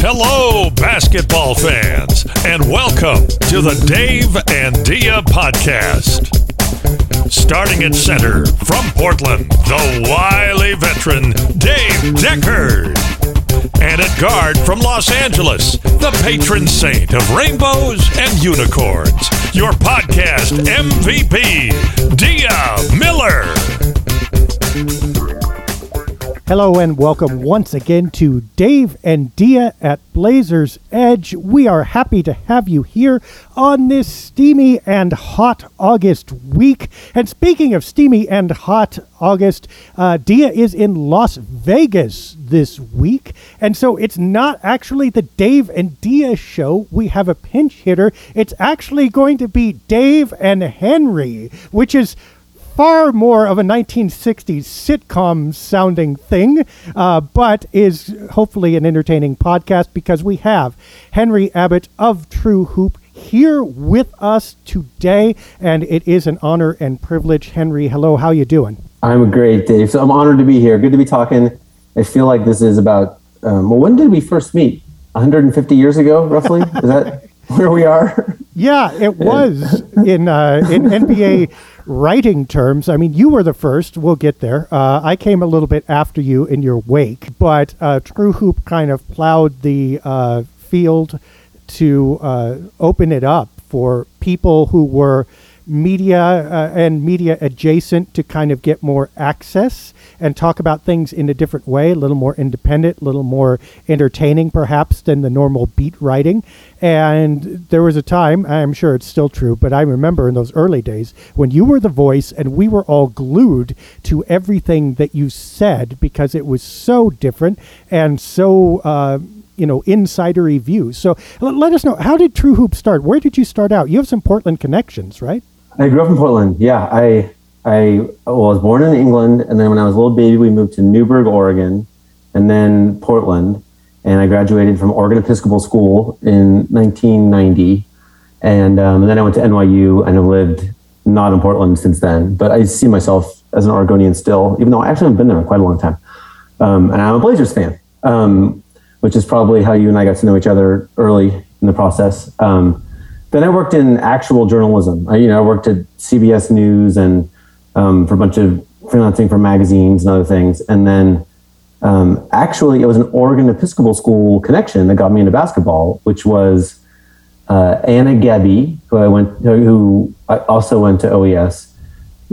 Hello, basketball fans, and welcome to the Dave and Dia podcast. Starting at center from Portland, the wily veteran Dave Deckard. And at guard from Los Angeles, the patron saint of rainbows and unicorns, your podcast MVP, Dia Miller. Hello and welcome once again to Dave and Dia at Blazers Edge. We are happy to have you here on this steamy and hot August week. And speaking of steamy and hot August, uh, Dia is in Las Vegas this week. And so it's not actually the Dave and Dia show. We have a pinch hitter. It's actually going to be Dave and Henry, which is far more of a 1960s sitcom sounding thing, uh, but is hopefully an entertaining podcast because we have Henry Abbott of True Hoop here with us today, and it is an honor and privilege. Henry, hello, how you doing? I'm great, Dave. So I'm honored to be here. Good to be talking. I feel like this is about. Um, well, when did we first meet? 150 years ago, roughly. is that where we are? Yeah, it was in uh, in NBA writing terms, I mean, you were the first. We'll get there. Uh, I came a little bit after you in your wake, but uh, True Hoop kind of plowed the uh, field to uh, open it up for people who were media uh, and media adjacent to kind of get more access and talk about things in a different way, a little more independent, a little more entertaining perhaps than the normal beat writing. And there was a time, I'm sure it's still true, but I remember in those early days when you were the voice and we were all glued to everything that you said because it was so different and so. Uh, you know insidery views. So let us know how did True Hoop start? Where did you start out? You have some Portland connections, right? I grew up in Portland. Yeah, I I well, was born in England, and then when I was a little baby, we moved to Newberg, Oregon, and then Portland, and I graduated from Oregon Episcopal School in 1990, and, um, and then I went to NYU and have lived not in Portland since then. But I see myself as an Oregonian still, even though I actually haven't been there in quite a long time, um, and I'm a Blazers fan. Um, which is probably how you and I got to know each other early in the process. Um, then I worked in actual journalism. I, you know, I worked at CBS News and um, for a bunch of freelancing for magazines and other things. And then um, actually, it was an Oregon Episcopal School connection that got me into basketball, which was uh, Anna Gebby, who I went, who I also went to OES,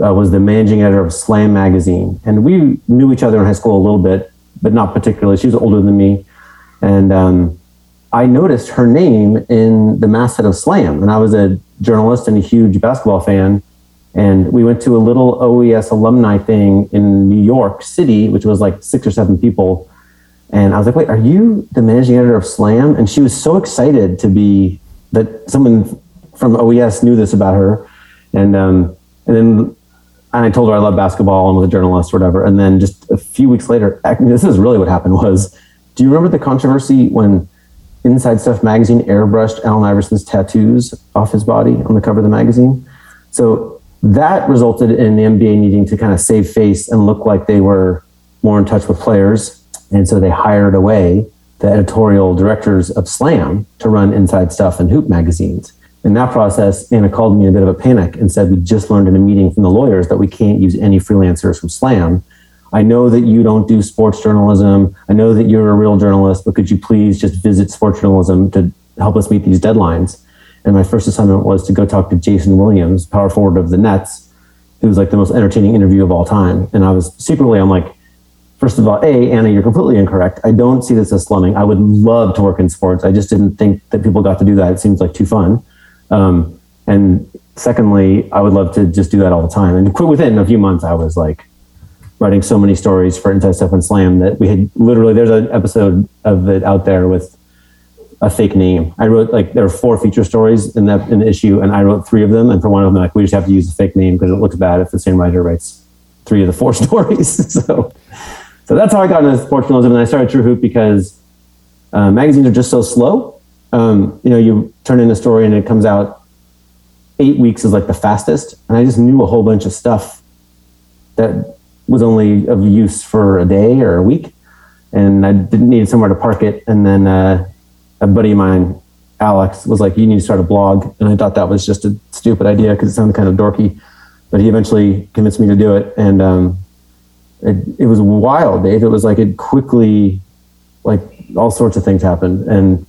uh, was the managing editor of Slam magazine, and we knew each other in high school a little bit, but not particularly. She was older than me, and um, I noticed her name in the masthead of Slam, and I was a journalist and a huge basketball fan. And we went to a little OES alumni thing in New York City, which was like six or seven people. And I was like, wait, are you the managing editor of Slam? And she was so excited to be that someone from OES knew this about her. And, um, and then and I told her I love basketball and was a journalist or whatever. And then just a few weeks later, this is really what happened was, do you remember the controversy when Inside Stuff magazine airbrushed Allen Iverson's tattoos off his body on the cover of the magazine? So that resulted in the NBA needing to kind of save face and look like they were more in touch with players. And so they hired away the editorial directors of Slam to run Inside Stuff and Hoop magazines. In that process, Anna called me in a bit of a panic and said, We just learned in a meeting from the lawyers that we can't use any freelancers from Slam. I know that you don't do sports journalism. I know that you're a real journalist, but could you please just visit sports journalism to help us meet these deadlines? And my first assignment was to go talk to Jayson Williams, power forward of the Nets, who was like the most entertaining interview of all time. And I was secretly, I'm like, first of all, A, Anna, you're completely incorrect. I don't see this as slumming. I would love to work in sports. I just didn't think that people got to do that. It seems like too fun. Um, and secondly, I would love to just do that all the time. And within a few months, I was like writing so many stories for Inside Stuff and Slam that we had literally, there's an episode of it out there with a fake name. I wrote like there are four feature stories in that in the issue, and I wrote three of them. And for one of them, like we just have to use a fake name because it looks bad if the same writer writes three of the four stories. so, so that's how I got into sports journalism, and I started True Hoop because uh, magazines are just so slow. Um, you know, you turn in a story and it comes out eight weeks is like the fastest, and I just knew a whole bunch of stuff that was only of use for a day or a week, and I didn't need somewhere to park it. And then uh, a buddy of mine, Alex, was like, "You need to start a blog," and I thought that was just a stupid idea because it sounded kind of dorky, but he eventually convinced me to do it, and um, it, it was wild, Dave. It was like it quickly, like all sorts of things happened, and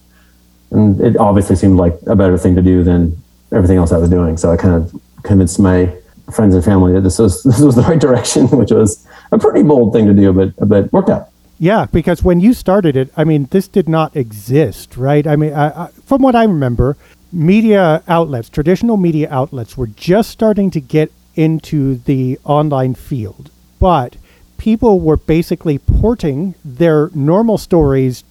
and it obviously seemed like a better thing to do than everything else I was doing. So I kind of convinced my friends and family that this was this was the right direction, which was a pretty bold thing to do, but but worked out. Yeah, because when you started it, I mean, this did not exist, right? I mean, I, I, from what I remember, media outlets, traditional media outlets, were just starting to get into the online field, but people were basically porting their normal stories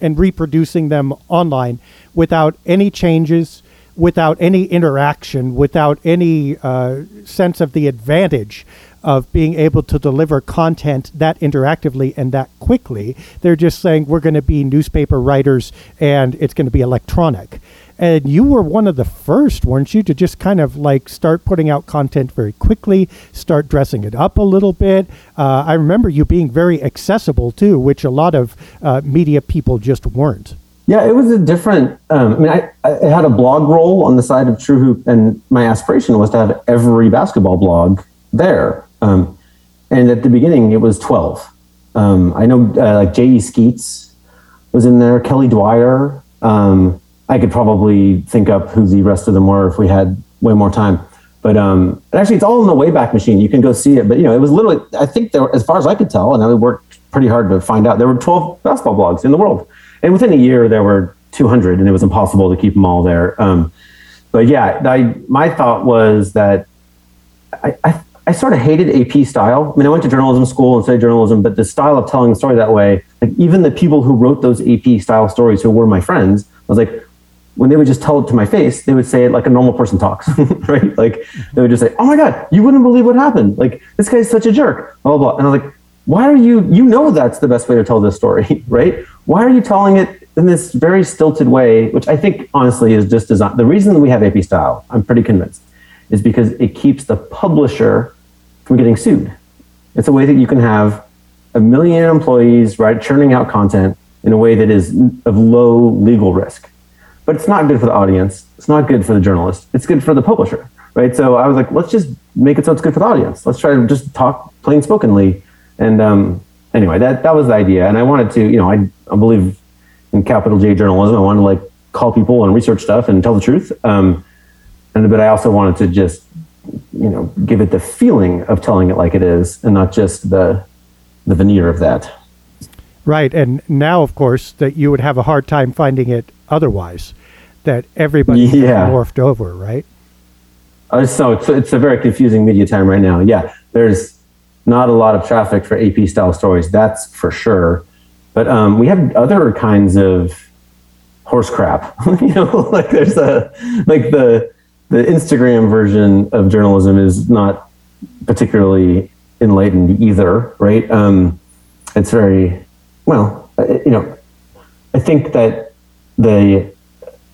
and reproducing them online without any changes, without any interaction, without any uh, sense of the advantage of being able to deliver content that interactively and that quickly. They're just saying we're going to be newspaper writers and it's going to be electronic. And you were one of the first, weren't you, to just kind of like start putting out content very quickly, start dressing it up a little bit. Uh, I remember you being very accessible too, which a lot of uh, media people just weren't. Yeah, it was a different. Um, I mean, I, I, had a blogroll on the side of True Hoop, and my aspiration was to have every basketball blog there. Um, and at the beginning, it was 12. Um, I know uh, like J.E. Skeets was in there, Kelly Dwyer. Um, I could probably think up who the rest of them were if we had way more time. But um, actually, it's all in the Wayback Machine. You can go see it. But you know, it was literally. I think there, as far as I could tell, and I worked pretty hard to find out, there were 12 basketball blogs in the world, and within a year there were 200, and it was impossible to keep them all there. Um, but yeah, I, my thought was that I, I, I sort of hated AP style. I mean, I went to journalism school and studied journalism, but the style of telling the story that way, like even the people who wrote those AP style stories who were my friends, I was like, when they would just tell it to my face, they would say it like a normal person talks, right? Like they would just say, "Oh my god, you wouldn't believe what happened! Like this guy's such a jerk." Blah blah. blah. And I was like, "Why are you? You know that's the best way to tell this story, right? Why are you telling it in this very stilted way?" Which I think honestly is just designed. The reason we have AP style, I'm pretty convinced, is because it keeps the publisher from getting sued. It's a way that you can have a million employees right churning out content in a way that is of low legal risk but it's not good for the audience. It's not good for the journalist. It's good for the publisher, right? So I was like, let's just make it so it's good for the audience. Let's try to just talk plain spokenly. And um, anyway, that that was the idea. And I wanted to, you know, I, I believe in capital J journalism. I wanted to like call people and research stuff and tell the truth. Um, and but I also wanted to just, you know, give it the feeling of telling it like it is, and not just the the veneer of that. Right, and now, of course, that you would have a hard time finding it otherwise. That everybody yeah. morphed over, right? Uh, so it's, it's a very confusing media time right now. Yeah, there's not a lot of traffic for AP style stories, that's for sure. But um, we have other kinds of horse crap. you know, like there's a like the the Instagram version of journalism is not particularly enlightened either, right? Um, it's very well, uh, you know, I think that the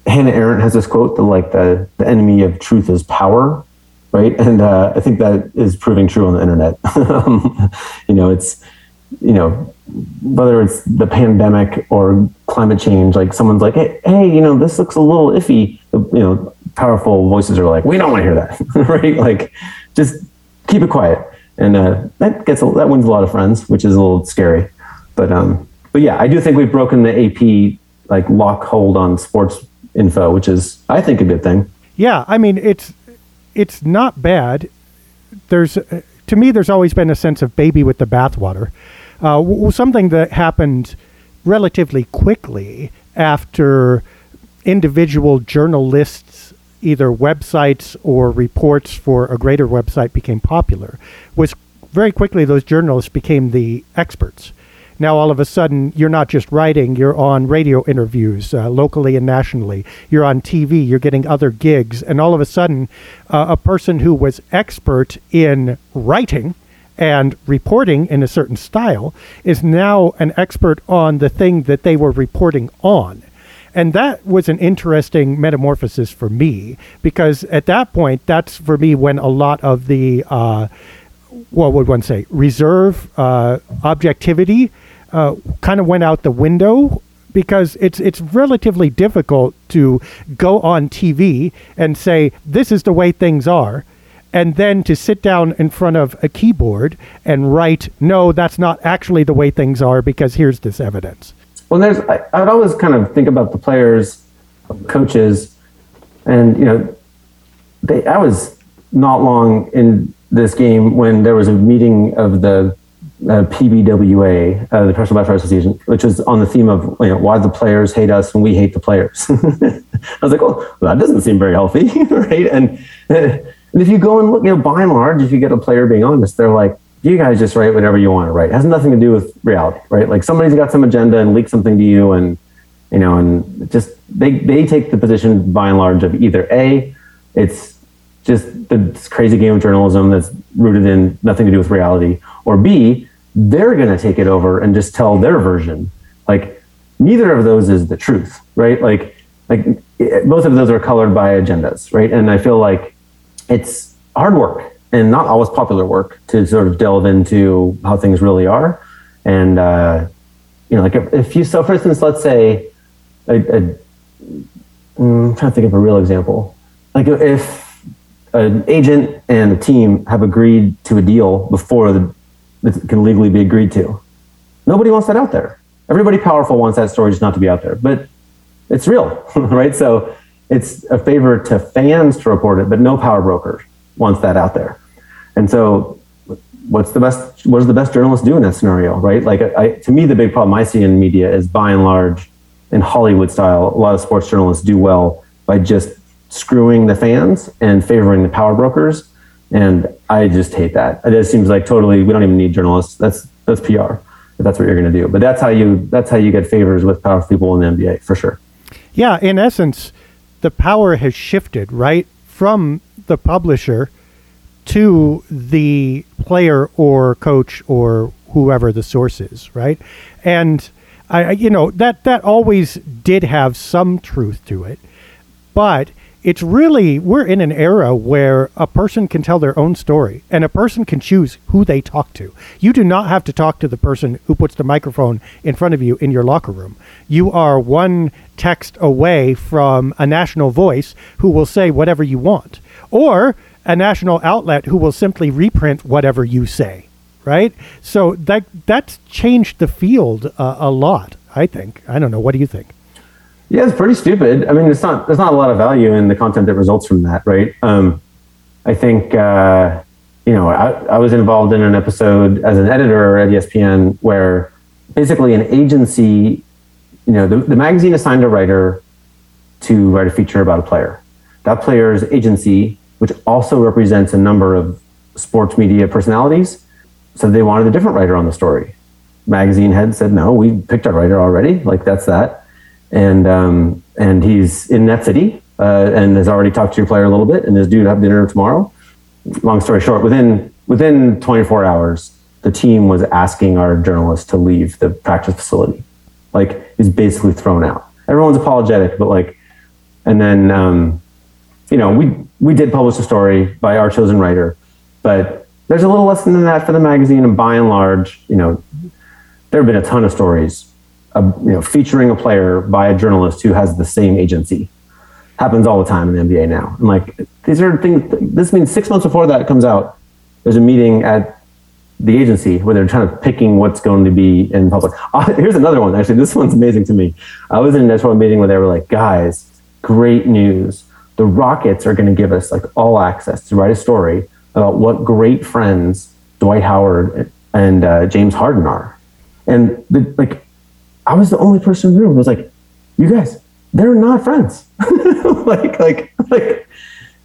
Hannah Arendt has this quote that like the, the enemy of truth is power, right? And uh, I think that is proving true on the internet. Um, you know, it's you know whether it's the pandemic or climate change, like someone's like, hey, hey, you know, this looks a little iffy. You know, powerful voices are like, we don't want to hear that, right? Like, just keep it quiet, and uh, that gets a, that wins a lot of friends, which is a little scary. But um, but yeah, I do think we've broken the AP like lock hold on sports info, which is I think a good thing. Yeah, I mean it's it's not bad. There's uh, to me, there's always been a sense of baby with the bathwater. Uh, w- something that happened relatively quickly after individual journalists either websites or reports for a greater website became popular was very quickly those journalists became the experts now all of a sudden you're not just writing you're on radio interviews uh, locally and nationally. You're on tv you're getting other gigs and all of a sudden uh, a person who was expert in writing and reporting in a certain style is now an expert on the thing that they were reporting on. And that was an interesting metamorphosis for me because at that point, that's for me when a lot of the, uh, what would one say, reserve, uh, objectivity uh, kind of went out the window because it's it's relatively difficult to go on TV and say this is the way things are and then to sit down in front of a keyboard and write no that's not actually the way things are because here's this evidence. Well there's I, I would always kind of think about the players coaches and you know they i was not long in this game when there was a meeting of the uh, PBWA, uh, the Professional Basketball Association, which was on the theme of you know, why the players hate us and we hate the players. I was like, oh, well, that doesn't seem very healthy, right? And and if you go and look, you know, by and large, if you get a player being honest, they're like, you guys just write whatever you want to write. It has nothing to do with reality, right? Like somebody's got some agenda and leaked something to you, and you know, and just they they take the position by and large of either a, it's just this crazy game of journalism that's rooted in nothing to do with reality, or b, they're going to take it over and just tell their version. Like neither of those is the truth, right? Like like both of those are colored by agendas, right? And I feel like it's hard work and not always popular work to sort of delve into how things really are. And, uh, you know, like if, if, you, so for instance, let's say, a, a, mm, I'm trying to think of a real example. Like if an agent and a team have agreed to a deal before the, it can legally be agreed to, nobody wants that out there. Everybody powerful wants that story just not to be out there, but it's real, right? So it's a favor to fans to report it, but no power broker wants that out there. And so, what's the best? What does the best journalist do in that scenario, right? Like, I, to me, the big problem I see in media is, by and large, in Hollywood style, a lot of sports journalists do well by just screwing the fans and favoring the power brokers. And I just hate that. It just seems like totally we don't even need journalists. That's that's PR if that's what you're going to do. But that's how you that's how you get favors with powerful people in the NBA for sure. Yeah, in essence, the power has shifted right from the publisher to the player or coach or whoever the source is, right? And I, you know, that that always did have some truth to it, but it's really we're in an era where a person can tell their own story and a person can choose who they talk to. You do not have to talk to the person who puts the microphone in front of you in your locker room. You are one text away from a national voice who will say whatever you want or a national outlet who will simply reprint whatever you say, right? So that that's changed the field uh, a lot, I think. I don't know, what do you think? Yeah, it's pretty stupid. I mean, it's not. There's not a lot of value in the content that results from that, right? Um, I think uh, you know I, I, was involved in an episode as an editor at ESPN where basically an agency, you know, the, the magazine assigned a writer to write a feature about a player. That player's agency, which also represents a number of sports media personalities, said they wanted a different writer on the story. Magazine head said, "No, we picked our writer already. Like that's that." And um, and he's in that city uh, and has already talked to your player a little bit and is due to have dinner tomorrow. Long story short, within within 24 hours, the team was asking our journalist to leave the practice facility. Like he's basically thrown out. Everyone's apologetic, but like, and then um, you know we we did publish a story by our chosen writer, but there's a little less than that for the magazine, and by and large, you know, there have been a ton of stories a, you know, featuring a player by a journalist who has the same agency. Happens all the time in the NBA now. And like these are things. This means six months before that comes out, there's a meeting at the agency where they're trying to picking what's going to be in public. Uh, here's another one. Actually, this one's amazing to me. I was in an editorial meeting where they were like, "Guys, great news! The Rockets are going to give us like all access to write a story about what great friends Dwight Howard and uh, James Harden are." And the, like I was the only person in the room who was like, you guys, they're not friends. like, like, like,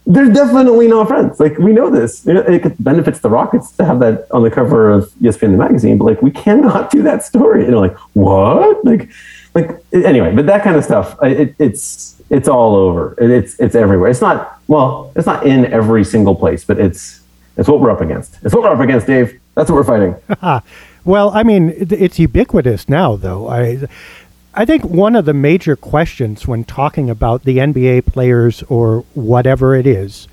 they're definitely not friends. Like, we know this. It benefits the Rockets to have that on the cover of ESPN the magazine, but like, we cannot do that story. You know, like, what? Like, like, anyway, but that kind of stuff, it, it's, it's all over. It, it's, it's everywhere. It's not, well, it's not in every single place, but it's, it's what we're up against. It's what we're up against, Dave. That's what we're fighting. Well, I mean, it's ubiquitous now, though. I, I think one of the major questions when talking about the NBA players or whatever it is,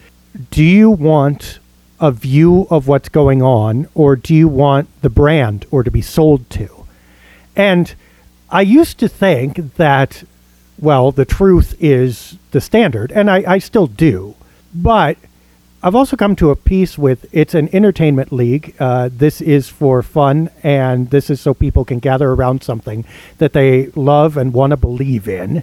do you want a view of what's going on or do you want the brand or to be sold to? And I used to think that, well, the truth is the standard, and I, I still do. But I've also come to a peace with it's an entertainment league. Uh, this is for fun, and this is so people can gather around something that they love and want to believe in.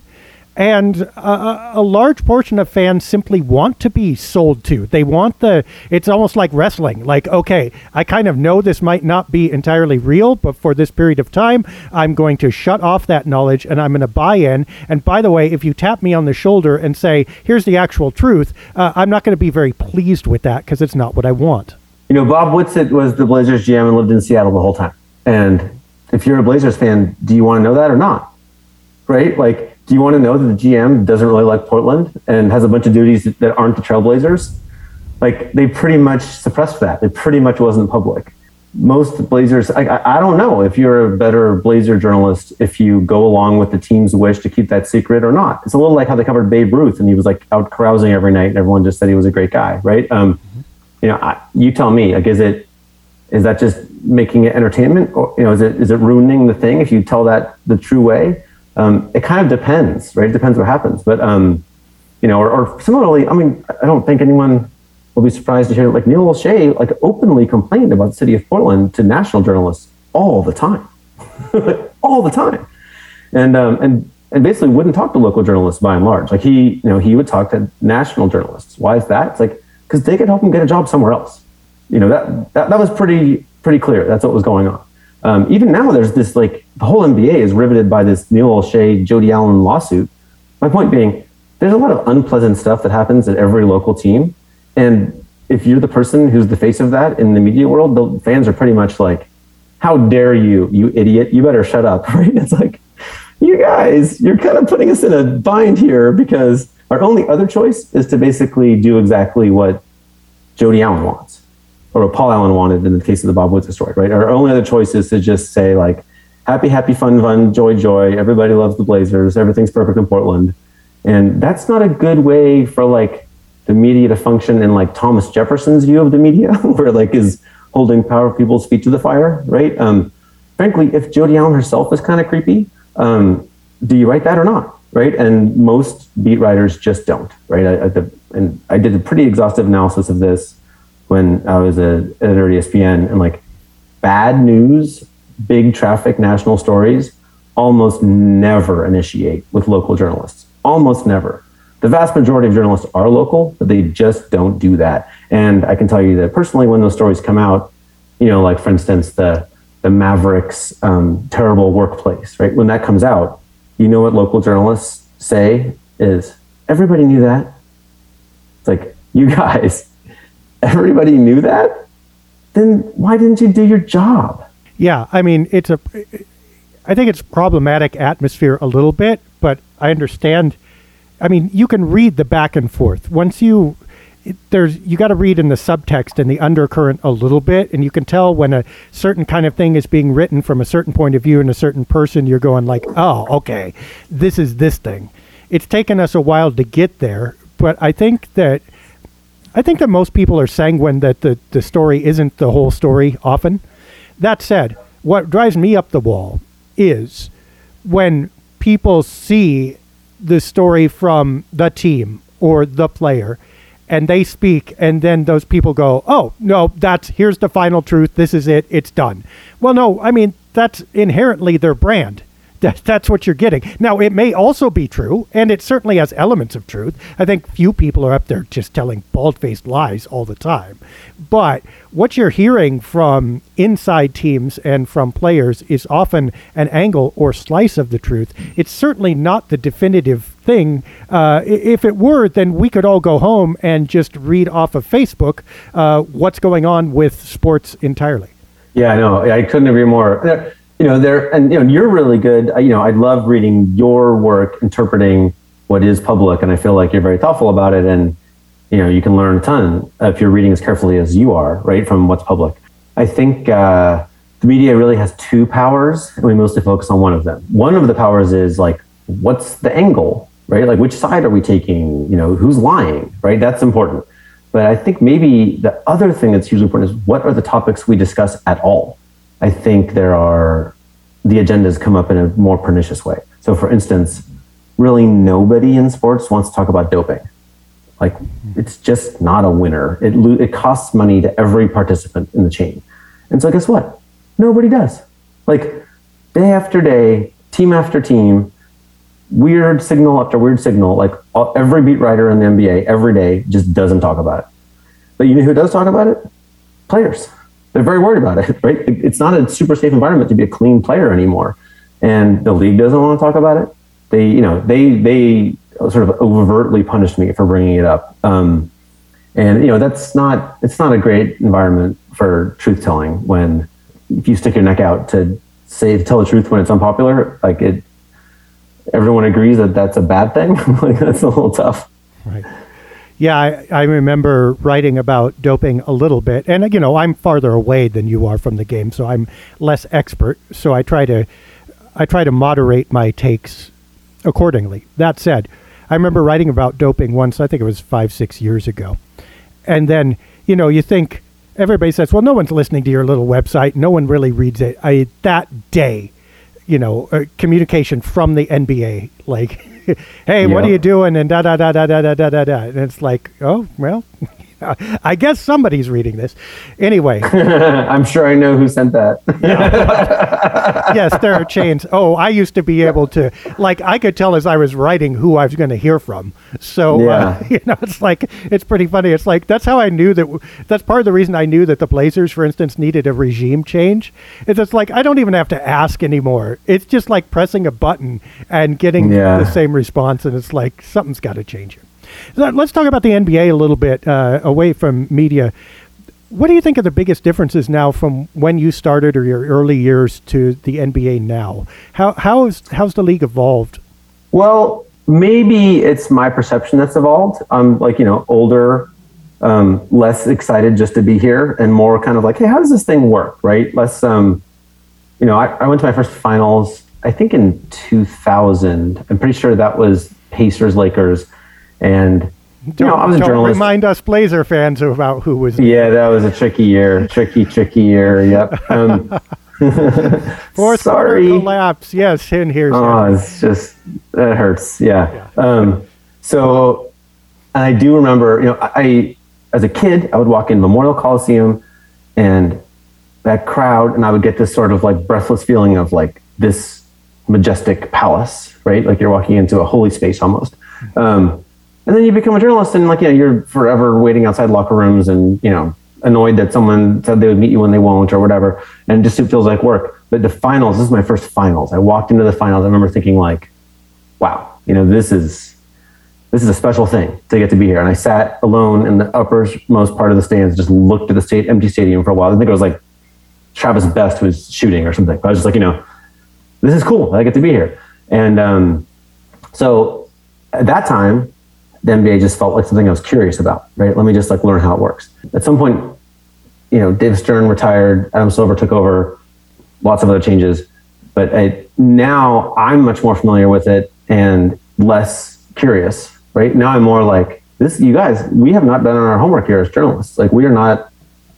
And a, a large portion of fans simply want to be sold to. They want the, it's almost like wrestling. Like, okay, I kind of know this might not be entirely real, but for this period of time, I'm going to shut off that knowledge and I'm going to buy in. And by the way, if you tap me on the shoulder and say, here's the actual truth, uh, I'm not going to be very pleased with that because it's not what I want. You know, Bob Whitsitt was the Blazers GM and lived in Seattle the whole time. And if you're a Blazers fan, do you want to know that or not? Right? Like, do you want to know that the GM doesn't really like Portland and has a bunch of duties that aren't the Trailblazers? Like they pretty much suppressed that. It pretty much wasn't public. Most Blazers, I, I don't know if you're a better Blazer journalist if you go along with the team's wish to keep that secret or not. It's a little like how they covered Babe Ruth and he was like out carousing every night and everyone just said he was a great guy, right? Um, mm-hmm. You know, I, you tell me. Like, is it is that just making it entertainment, or you know, is it is it ruining the thing if you tell that the true way? Um, it kind of depends, right? It depends what happens. But, um, you know, or, or, similarly, I mean, I don't think anyone will be surprised to hear like Neil Olshey like openly complained about the city of Portland to national journalists all the time, all the time, and um, and and basically wouldn't talk to local journalists by and large. Like he, you know, he would talk to national journalists. Why is that? It's like because they could help him get a job somewhere else. You know that that that was pretty pretty clear. That's what was going on. Um, even now, there's this like the whole NBA is riveted by this Neil Olshey, Jody Allen lawsuit. My point being, there's a lot of unpleasant stuff that happens at every local team, and if you're the person who's the face of that in the media world, the fans are pretty much like, "How dare you, you idiot! You better shut up!" Right? It's like, you guys, you're kind of putting us in a bind here because our only other choice is to basically do exactly what Jody Allen wants or what Paul Allen wanted in the case of the Bob Woods story, right? Our only other choice is to just say like, happy, happy, fun, fun, joy, joy. Everybody loves the Blazers. Everything's perfect in Portland. And that's not a good way for like the media to function in like Thomas Jefferson's view of the media, where like is holding power people's feet to the fire, right? Um, frankly, if Jody Allen herself is kind of creepy, um, do you write that or not? Right. And most beat writers just don't, right? I, I, the, and I did a pretty exhaustive analysis of this when I was an editor at ESPN, and like bad news, big traffic national stories almost never initiate with local journalists. Almost never. The vast majority of journalists are local, but they just don't do that. And I can tell you that personally, when those stories come out, you know, like for instance, the the Mavericks um, terrible workplace, right? When that comes out, you know what local journalists say is everybody knew that. It's like you guys, everybody knew that, then why didn't you do your job? Yeah, I mean, it's a. I think it's problematic atmosphere a little bit, but I understand. I mean, you can read the back and forth once you. there's you got to read in the subtext and the undercurrent a little bit, and you can tell when a certain kind of thing is being written from a certain point of view and a certain person. You're going like, oh, okay, this is this thing. It's taken us a while to get there, but I think that I think that most people are sanguine that the, the story isn't the whole story often. That said, what drives me up the wall is when people see the story from the team or the player and they speak and then those people go oh no that's here's the final truth. This is it. It's done. Well no i mean that's inherently their brand that, that's what you're getting. Now, it may also be true, and it certainly has elements of truth. I think few people are up there just telling bald faced lies all the time. But what you're hearing from inside teams and from players is often an angle or slice of the truth. It's certainly not the definitive thing. Uh, if it were, then we could all go home and just read off of Facebook uh, what's going on with sports entirely. Yeah, I know. I couldn't agree more you know, there, and you know, you're really good. You know, I love reading your work, interpreting what is public, and I feel like you're very thoughtful about it, and you know, you can learn a ton if you're reading as carefully as you are, right, from what's public. I think uh, the media really has two powers, and we mostly focus on one of them. One of the powers is like, what's the angle, right? Like, which side are we taking? You know, who's lying, right? That's important. But I think maybe the other thing that's hugely important is what are the topics we discuss at all? I think there are the agendas come up in a more pernicious way. So, for instance, really nobody in sports wants to talk about doping. Like, it's just not a winner. It, it costs money to every participant in the chain. And so, guess what? Nobody does. Like, day after day, team after team, weird signal after weird signal. Like, all, every beat writer in the NBA every day just doesn't talk about it. But you know who does talk about it? Players. They're very worried about it, right? It's not a super safe environment to be a clean player anymore. And the league doesn't want to talk about it. They, you know, they, they sort of overtly punished me for bringing it up. Um, and you know that's not it's not a great environment for truth telling when if you stick your neck out to say to tell the truth when it's unpopular like it everyone agrees that that's a bad thing like that's a little tough right yeah I, I remember writing about doping a little bit and you know i'm farther away than you are from the game so i'm less expert so i try to i try to moderate my takes accordingly that said I remember writing about doping once, I think it was five, six years ago. And then, you know, you think everybody says, well, no one's listening to your little website. No one really reads it. I, that day, you know, uh, communication from the NBA, like, hey, yeah. what are you doing? And da, da, da, da, da, da, da, da, da. And it's like, oh, well, I guess somebody's reading this. Anyway, I'm sure I know who sent that. yeah. yes, there are chains. Oh, I used to be able to, like, I could tell as I was writing who I was going to hear from. So, uh, yeah. uh, you know, it's like, it's pretty funny. It's like, that's how I knew that, that's part of the reason I knew that the Blazers, for instance, needed a regime change. It's just like, I don't even have to ask anymore. It's just like pressing a button and getting yeah. the same response. And it's like, something's got to change here. Let's talk about the NBA a little bit uh, away from media. What do you think are the biggest differences now from when you started or your early years to the NBA now? How how's how's the league evolved? Well, maybe it's my perception that's evolved. I'm like you know older, um, less excited just to be here, and more kind of like, hey, how does this thing work? Right? Less, um, you know, I, I went to my first finals. I think in 2000. I'm pretty sure that was Pacers Lakers and don't, know, I was a journalist. Remind us Blazer fans about who was. Yeah, that was a tricky year. Tricky, tricky year. Yep. Um, Fourth sorry. quarter collapse. Yes, in here. Oh, it's just that hurts. Yeah. yeah. Um, so, I do remember. You know, I as a kid, I would walk in Memorial Coliseum, and that crowd, and I would get this sort of like breathless feeling of like this majestic palace, right? Like you're walking into a holy space almost. Um, and then you become a journalist and like you know you're forever waiting outside locker rooms and you know annoyed that someone said they would meet you when they won't or whatever. And just it feels like work. But the finals this is my first finals. I walked into the finals. I remember thinking like wow you know this is this is a special thing to get to be here. And i sat alone in the uppermost part of the stands just looked at the state empty stadium for a while. I think it was like travis best was shooting or something. I was just like you know this is cool. I get to be here. And um, so at that time the NBA just felt like something I was curious about, right? Let me just like learn how it works. At some point, you know, Dave Stern retired, Adam Silver took over, lots of other changes. But I, now I'm much more familiar with it and less curious, right? Now I'm more like, this, you guys, we have not done our homework here as journalists. Like we are not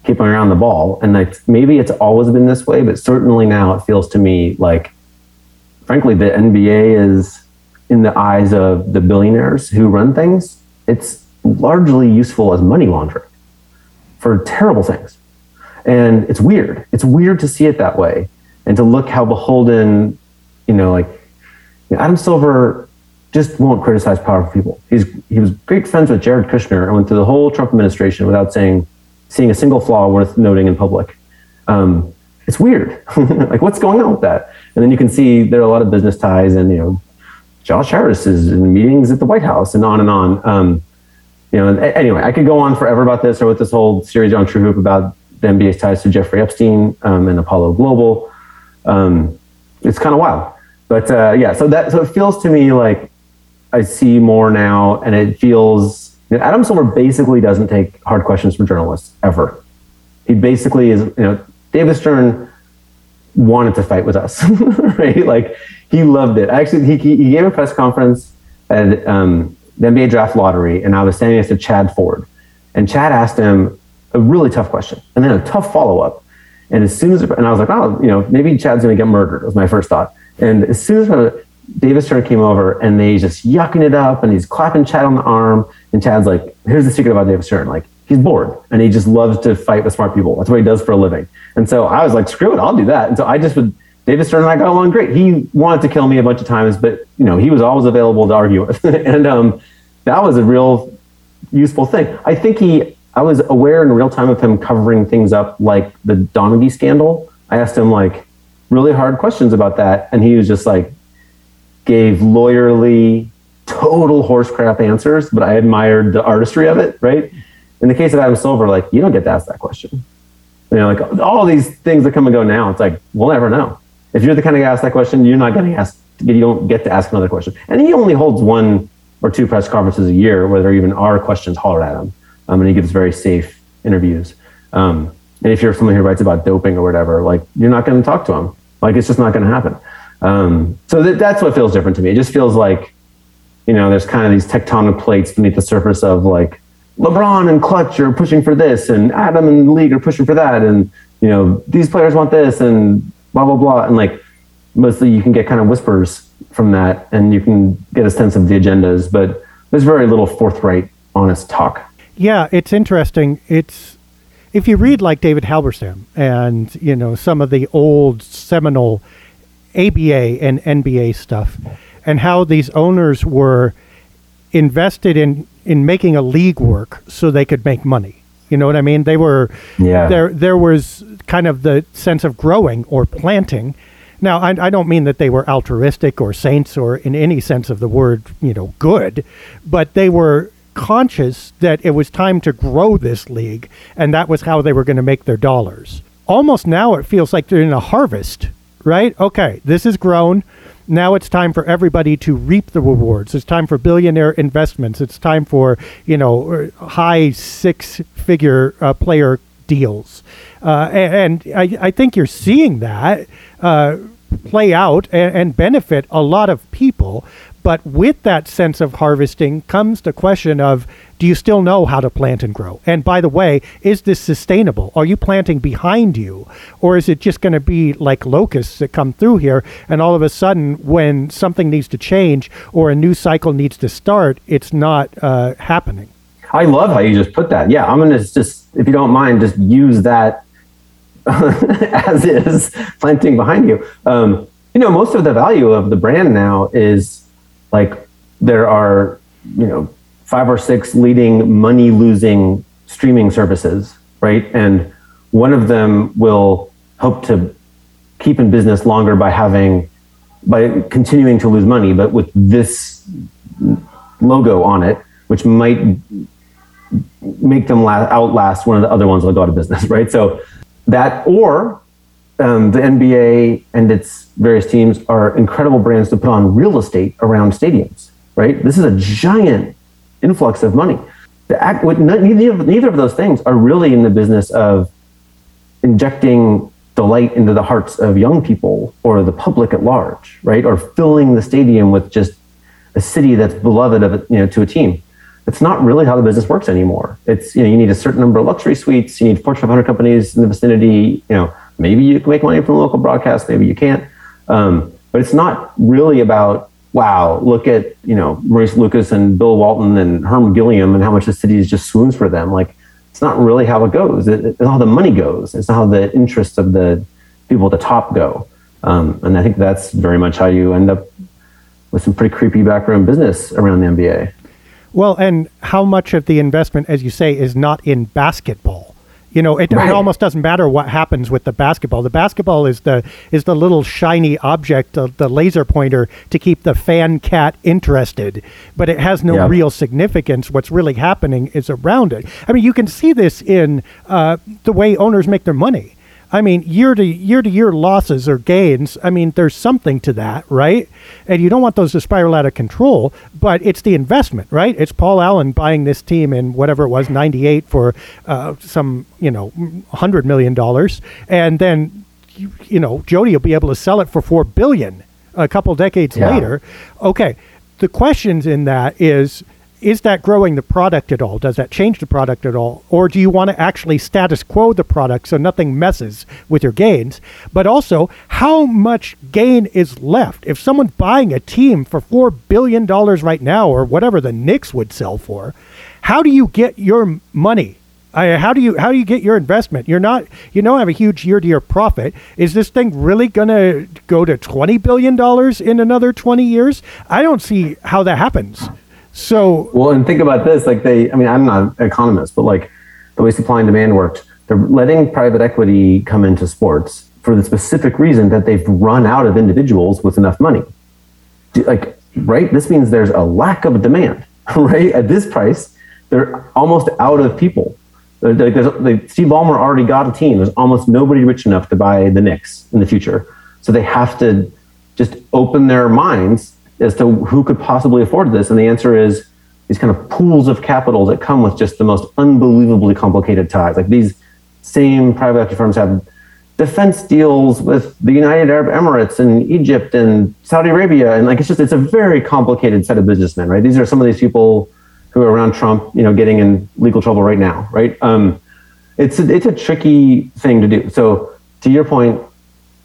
keeping around the ball. And like maybe it's always been this way, but certainly now it feels to me like, frankly, the NBA is in the eyes of the billionaires who run things, it's largely useful as money laundering for terrible things. And it's weird. It's weird to see it that way and to look how beholden, you know, like you know, Adam Silver just won't criticize powerful people. He's he was great friends with Jared Kushner and went through the whole Trump administration without saying seeing a single flaw worth noting in public. Um, it's weird. like what's going on with that? And then you can see there are a lot of business ties and you know Josh Harris is in meetings at the White House and on and on. Um, you know, anyway, I could go on forever about this or with this whole series on True Hoop about the NBA's ties to Jeffrey Epstein um, and Apollo Global. Um, it's kind of wild, but uh, yeah. So that so it feels to me like I see more now, and it feels you know, Adam Silver basically doesn't take hard questions from journalists ever. He basically is, you know, David Stern wanted to fight with us, right? Like he loved it. Actually, he, he gave a press conference at um, the NBA draft lottery, and I was standing next to Chad Ford. And Chad asked him a really tough question and then a tough follow up. And as soon as, and I was like, oh, you know, maybe Chad's going to get murdered, was my first thought. And as soon as David Stern came over and they just yucking it up and he's clapping Chad on the arm, and Chad's like, here's the secret about David Stern, Like, he's bored and he just loves to fight with smart people. That's what he does for a living. And so I was like, screw it, I'll do that. And so I just would, David Stern and I got along great. He wanted to kill me a bunch of times, but you know, he was always available to argue with. and um, that was a real useful thing. I think he, I was aware in real time of him covering things up like the Donaghy scandal. I asked him like really hard questions about that. And he was just like, gave lawyerly, total horse crap answers, but I admired the artistry of it, right? In the case of Adam Silver, like you don't get to ask that question. You know, like all these things that come and go now, it's like we'll never know. If you're the kind of guy ask that question, you're not getting asked. You don't get to ask another question. And he only holds one or two press conferences a year where there even are questions hollered at him, um, and he gives very safe interviews. Um, and if you're someone who writes about doping or whatever, like you're not going to talk to him. Like it's just not going to happen. Um, so that, that's what feels different to me. It just feels like, you know, there's kind of these tectonic plates beneath the surface of like LeBron and Klutch are pushing for this, and Adam and the league are pushing for that, and you know these players want this, and blah blah blah, and like mostly you can get kind of whispers from that, and you can get a sense of the agendas, but there's very little forthright, honest talk. Yeah, it's interesting. It's if you read like David Halberstam and you know some of the old seminal ABA and NBA stuff, and how these owners were invested in in making a league work so they could make money. You know what I mean? They were yeah. there. There was kind of the sense of growing or planting. Now, I, I, don't mean that they were altruistic or saints or in any sense of the word, you know, good, but they were conscious that it was time to grow this league, and that was how they were going to make their dollars. Almost now, it feels like they're in a harvest, right? Okay, this is grown now it's time for everybody to reap the rewards. It's time for billionaire investments. It's time for you know high six figure uh, player deals, uh, and, and I, I, think you're seeing that uh, play out and, and benefit a lot of people. But with that sense of harvesting comes the question of do you still know how to plant and grow? And by the way, is this sustainable? Are you planting behind you? Or is it just going to be like locusts that come through here and all of a sudden when something needs to change or a new cycle needs to start, it's not uh, happening? I love how you just put that. Yeah, I'm going to just, if you don't mind, just use that as is planting behind you. Um, you know, most of the value of the brand now is like there are, you know, five or six leading money losing streaming services, right? And one of them will hope to keep in business longer by having by continuing to lose money, but with this logo on it, which might make them la- outlast one of the other ones that go out of business, right? So that or um, the NBA and its various teams are incredible brands to put on real estate around stadiums, right? This is a giant influx of money. The act, neither, neither of those things are really in the business of injecting delight into the hearts of young people or the public at large, right? Or filling the stadium with just a city that's beloved of you know to a team. It's not really how the business works anymore. It's you know you need a certain number of luxury suites, you need Fortune 500 companies in the vicinity, you know Maybe you can make money from local broadcast, maybe you can't. Um, but it's not really about wow, look at you know Maurice Lucas and Bill Walton and Herm Gilliam and how much the city just swoons for them. Like it's not really how it goes. It, it's how the money goes. It's how the interests of the people at the top go. Um, and I think that's very much how you end up with some pretty creepy backroom business around the NBA. Well, and how much of the investment, as you say, is not in basketball? You know, it, right. it, almost doesn't matter what happens with the basketball. The basketball is the is the little shiny object, uh, the laser pointer to keep the fan cat interested, but it has no yep. real significance. What's really happening is around it. I mean, you can see this in uh, the way owners make their money. I mean, year to year to year losses or gains. I mean, there's something to that, right? And you don't want those to spiral out of control. But it's the investment, right? It's Paul Allen buying this team in whatever it was, '98 for uh, some, you know, hundred million dollars, and then you, you know, Jody will be able to sell it for four billion a couple decades Yeah. later. Okay, the questions in that is is that growing the product at all? Does that change the product at all? Or do you want to actually status quo the product so nothing messes with your gains? But also, how much gain is left? If someone's buying a team for $4 billion right now, or whatever the Knicks would sell for, how do you get your money? Uh, how do you how do you get your investment? You're not you don't have a huge year to year profit. Is this thing really going to go to twenty billion dollars in another twenty years? I don't see how that happens. So Well, and think about this. Like they, I mean, I'm not an economist, but like the way supply and demand worked, they're letting private equity come into sports for the specific reason that they've run out of individuals with enough money. Like, right? This means there's a lack of demand, right? At this price, they're almost out of people. Like, Steve Ballmer already got a team. There's almost nobody rich enough to buy the Knicks in the future. So they have to just open their minds as to who could possibly afford this. And the answer is these kind of pools of capital that come with just the most unbelievably complicated ties. Like these same private equity firms have defense deals with the United Arab Emirates and Egypt and Saudi Arabia. And like it's just it's a very complicated set of businessmen, right? These are some of these people who are around Trump, you know, getting in legal trouble right now, right? Um, it's a, it's a tricky thing to do. So to your point,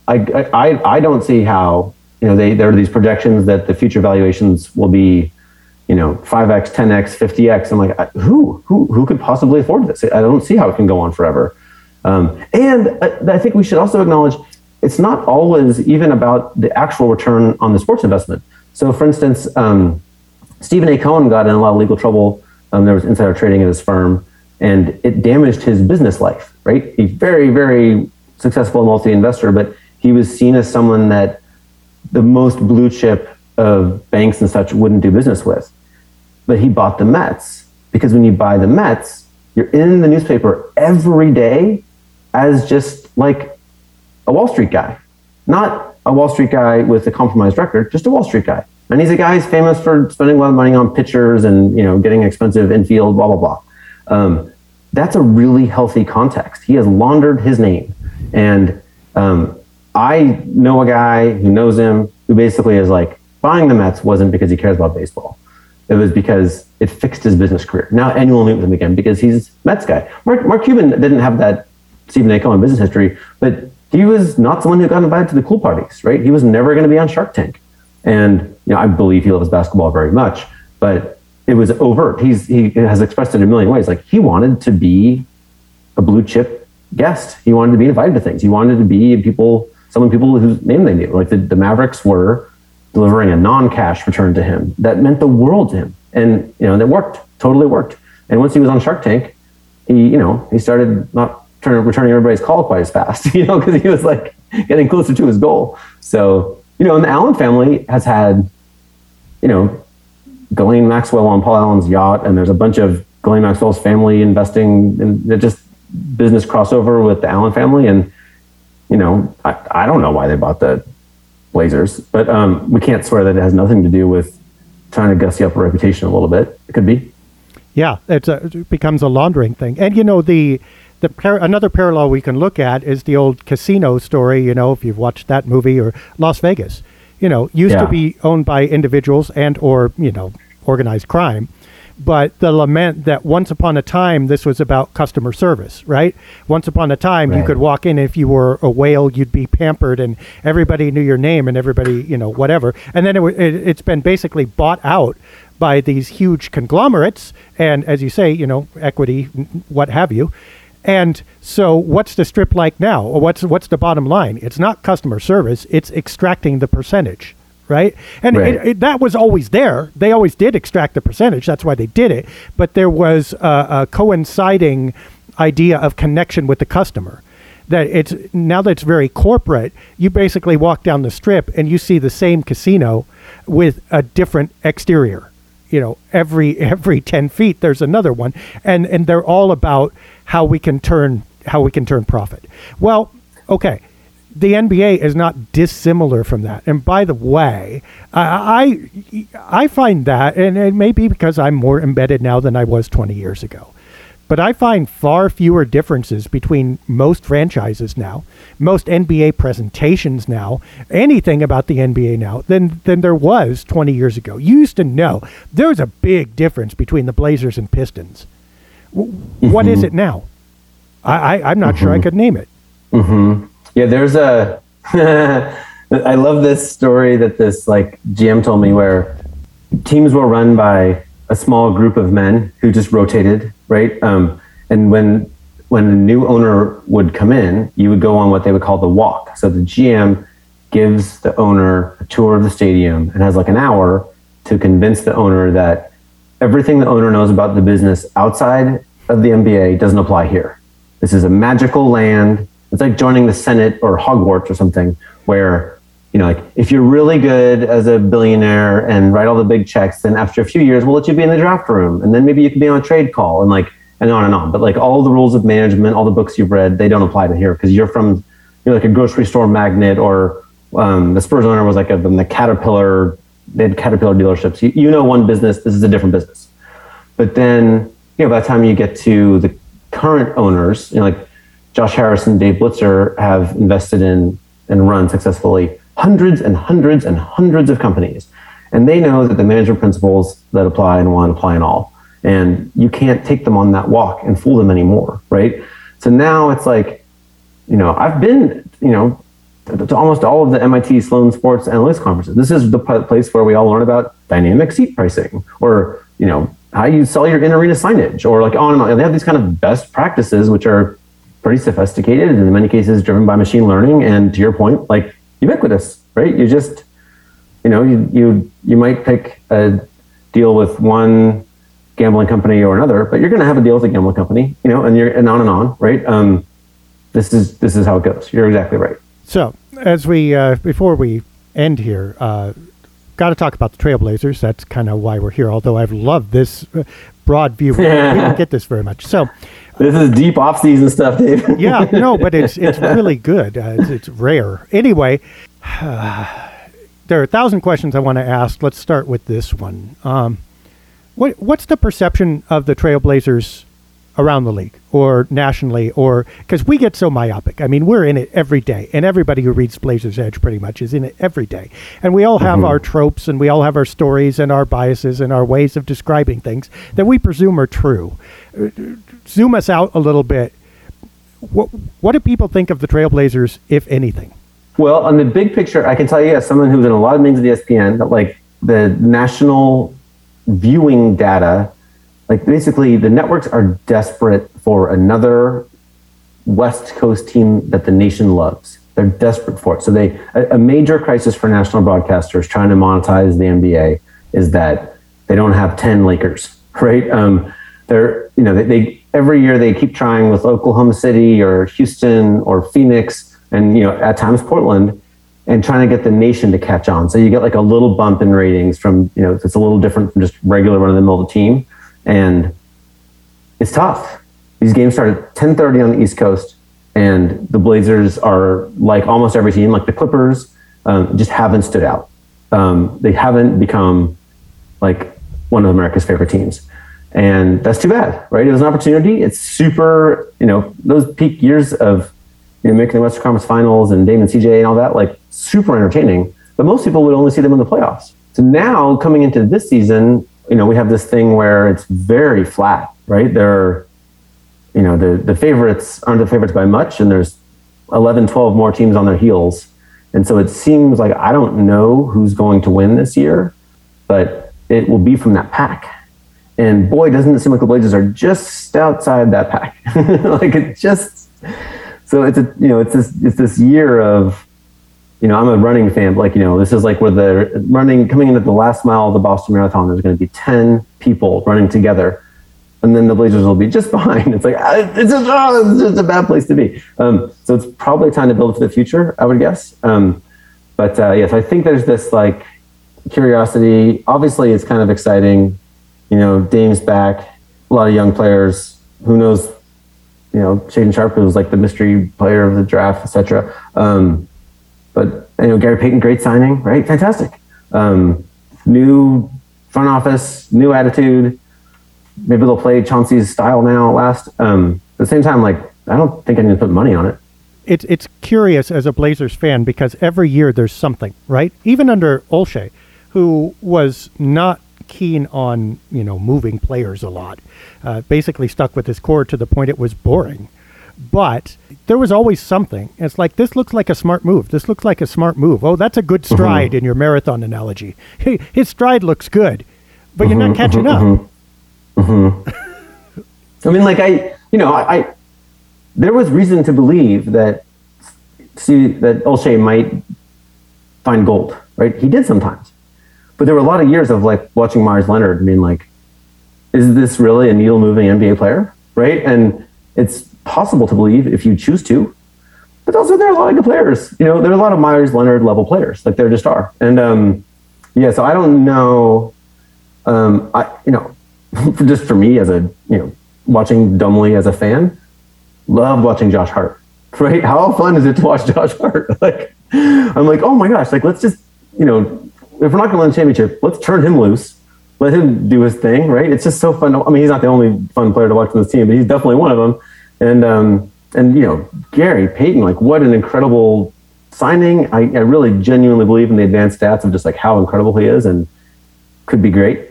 I, I, I don't see how, you know, they, there are these projections that the future valuations will be, you know, 5x, 10x, 50x. I'm like, who, who, who could possibly afford this? I don't see how it can go on forever. Um, and I, I think we should also acknowledge it's not always even about the actual return on the sports investment. So, for instance, um, Steven A. Cohen got in a lot of legal trouble. Um, there was insider trading at his firm, and it damaged his business life. Right? He's very, very successful multi-investor, but he was seen as someone that the most blue chip of banks and such wouldn't do business with. But he bought the Mets because when you buy the Mets, you're in the newspaper every day as just like a Wall Street guy, not a Wall Street guy with a compromised record, just a Wall Street guy. And he's a guy who's famous for spending a lot of money on pitchers and you know getting expensive infield, blah blah blah. Um, that's a really healthy context. He has laundered his name, and um, I know a guy who knows him who basically is like buying the Mets wasn't because he cares about baseball. It was because it fixed his business career. Now will meet with him again because he's Mets guy. Mark, Mark Cuban didn't have that Steven A. Cohen business history, but he was not someone who got invited to the cool parties, right? He was never going to be on Shark Tank. And you know, I believe he loves basketball very much, but it was overt. He's he has expressed it in a million ways. Like he wanted to be a blue chip guest. He wanted to be invited to things. He wanted to be people, some people whose name they knew. Like the, the Mavericks were delivering a non-cash return to him that meant the world to him, and you know that worked, totally worked. And once he was on Shark Tank, he you know he started not turning returning everybody's call quite as fast, you know, because he was like getting closer to his goal. So you know, and the Allen family has had, you know, Ghislaine Maxwell on Paul Allen's yacht, and there's a bunch of Ghislaine Maxwell's family investing in just business crossover with the Allen family. And, you know, I, I don't know why they bought the Blazers, but um, we can't swear that it has nothing to do with trying to gussy up a reputation a little bit. It could be. Yeah, it's a, it becomes a laundering thing. And you know the the par- another parallel we can look at is the old casino story. You know, if you've watched that movie or Las Vegas, you know, used Yeah. to be owned by individuals and or you know organized crime. But the lament that once upon a time this was about customer service, right? Once upon a time you could walk in if you were a whale, you'd be pampered, and everybody knew your name and everybody, you know, whatever. And then it, it, it's been basically bought out by these huge conglomerates, and as you say, you know, equity, what have you. And so, what's the strip like now? Or what's what's the bottom line? It's not customer service; it's extracting the percentage, right? And Right. It, it, that was always there. They always did extract the percentage. That's why they did it. But there was a, a coinciding idea of connection with the customer. That it's now that it's very corporate. You basically walk down the strip and you see the same casino with a different exterior you know every every 10 feet there's another one and and they're all about how we can turn how we can turn profit well okay the NBA is not dissimilar from that. And by the way, I I, find that, and it may be because I'm more embedded now than I was 20 years ago, but I find far fewer differences between most franchises now, most NBA presentations now, anything about the NBA now than than there was 20 years ago. You used to know there was a big difference between the Blazers and Pistons. W- What is Mhm. it now? I, I I'm not sure I Mhm. could name it. hmm Yeah, there's a. I love this story that this like GM told me where teams were run by a small group of men who just rotated, right? Um, and when when a new owner would come in, you would go on what they would call the walk. So the GM gives the owner a tour of the stadium and has like an hour to convince the owner that everything the owner knows about the business outside of the NBA doesn't apply here. This is a magical land. It's like joining the Senate or Hogwarts or something, where you know, like if you're really good as a billionaire and write all the big checks, then after a few years, we'll let you be in the draft room, and then maybe you can be on a trade call, and like and on and on. But like all the rules of management, all the books you've read, they don't apply to here because you're from you're like a grocery store magnet or um, the Spurs owner was like a, the Caterpillar. They had Caterpillar dealerships. You, you know one business. This is a different business. But then, you know, by the time you get to the current owners, you know, like Josh Harris and Dave Blitzer have invested in and run successfully hundreds and hundreds and hundreds of companies. And they know that the management principles that apply in one apply in all. And you can't take them on that walk and fool them anymore, right? So now it's like, you know, I've been, you know, to, almost all of the MIT Sloan Sports Analytics conferences. This is the place where we all learn about dynamic seat pricing, or you know, how you sell your in-arena signage, or like on and on. They have these kind of best practices, which are pretty sophisticated and in many cases driven by machine learning. And to your point, like ubiquitous, right? You just, you know, you you you might pick a deal with one gambling company or another, but you're going to have a deal with a gambling company, you know, and you're and on and on, right? Um, this is this is how it goes. You're exactly right. So, as we uh, before we end here, uh, got to talk about the Trailblazers. That's kind of why we're here. Although I've loved this uh, broad view, we don't get this very much. So, This is deep off-season stuff, Dave. yeah, no, but it's it's really good. Uh, it's, it's rare. Anyway, there are a thousand questions I want to ask. Let's start with this one. Um, what what's the perception of the Trailblazers around the league or nationally, or because we get so myopic? I mean, we're in it every day, and everybody who reads Blazers Edge pretty much is in it every day, and we all have our tropes, and we all have our stories, and our biases, and our ways of describing things that we presume are true. Uh, Zoom us out a little bit what what do people think of the Trailblazers, if anything? Well, on the big picture, I can tell you as someone who's in a lot of meetings at ESPN that like the national viewing data, like basically the networks are desperate for another West Coast team that the nation loves. They're desperate for it. So they a, a major crisis for national broadcasters trying to monetize the NBA is that they don't have ten Lakers, right? Um, they're you know they, they every year they keep trying with Oklahoma City or Houston or Phoenix and you know at times Portland and trying to get the nation to catch on. So you get like a little bump in ratings from you know it's a little different from just regular run of the mill team, and it's tough. These games start at 10:30 on the East Coast, and the Blazers are like almost every team, like the Clippers, um, just haven't stood out. Um, they haven't become like one of America's favorite teams. And that's too bad, right? It was an opportunity. It's super, you know, those peak years of you know, making the Western Conference Finals and Dame and CJ and all that, like super entertaining. But most people would only see them in the playoffs. So now coming into this season, you know, we have this thing where it's very flat, right? There are, you know, the, the favorites aren't the favorites by much, and there's 11, 12 more teams on their heels. And so it seems like I don't know who's going to win this year, but it will be from that pack. And boy, doesn't it seem like the Blazers are just outside that pack. like it just so it's a you know, it's this it's this year of you know, I'm a running fan, like, you know, this is like where the running coming into the last mile of the Boston Marathon, there's gonna be ten people running together. And then the Blazers will be just behind. It's like ah, it's just, oh, it's just a bad place to be. Um, so it's probably time to build for the future, I would guess. Um, but uh, yes, I think there's this like curiosity. Obviously, it's kind of exciting. You know, Dame's back. A lot of young players. Who knows? You know, Shaedon Sharpe was like the mystery player of the draft, etc. Um, but you know, Gary Payton, great signing, right? Fantastic. Um, new front office, new attitude. maybe they'll play Chauncey's style now At last. Um, at the same time, like I don't think I need to put money on it. It's it's curious as a Blazers fan because every year there's something, right? Even under Olshey, who was not keen on you know moving players a lot, uh, basically stuck with his core to the point it was boring. But there was always something. It's like this looks like a smart move. This looks like a smart move. Oh, that's a good mm-hmm. stride in your marathon analogy. Hey, his stride looks good, but you're not mm-hmm, catching mm-hmm, up. I mean, like I, you know, I, I there was reason to believe that see that Olshey might find gold, right? He did sometimes, but there were a lot of years of like watching Meyers Leonard and being like, is this really a needle moving NBA player, right? And it's possible to believe if you choose to, but also there are a lot of good players. You know, there are a lot of Meyers Leonard level players, like there just are, and um, yeah. So I don't know. Um, I you know, just for me as a you know watching dumbly as a fan, love watching Josh Hart. Right? How fun is it to watch Josh Hart? Like, I'm like, oh my gosh! Like, let's just you know, if we're not going to win the championship, let's turn him loose. Let him do his thing, right? It's just so fun. To, I mean, he's not the only fun player to watch on this team, but he's definitely one of them. And um, and you know, Gary Payton, like, what an incredible signing! I, I really genuinely believe in the advanced stats of just like how incredible he is, and could be great.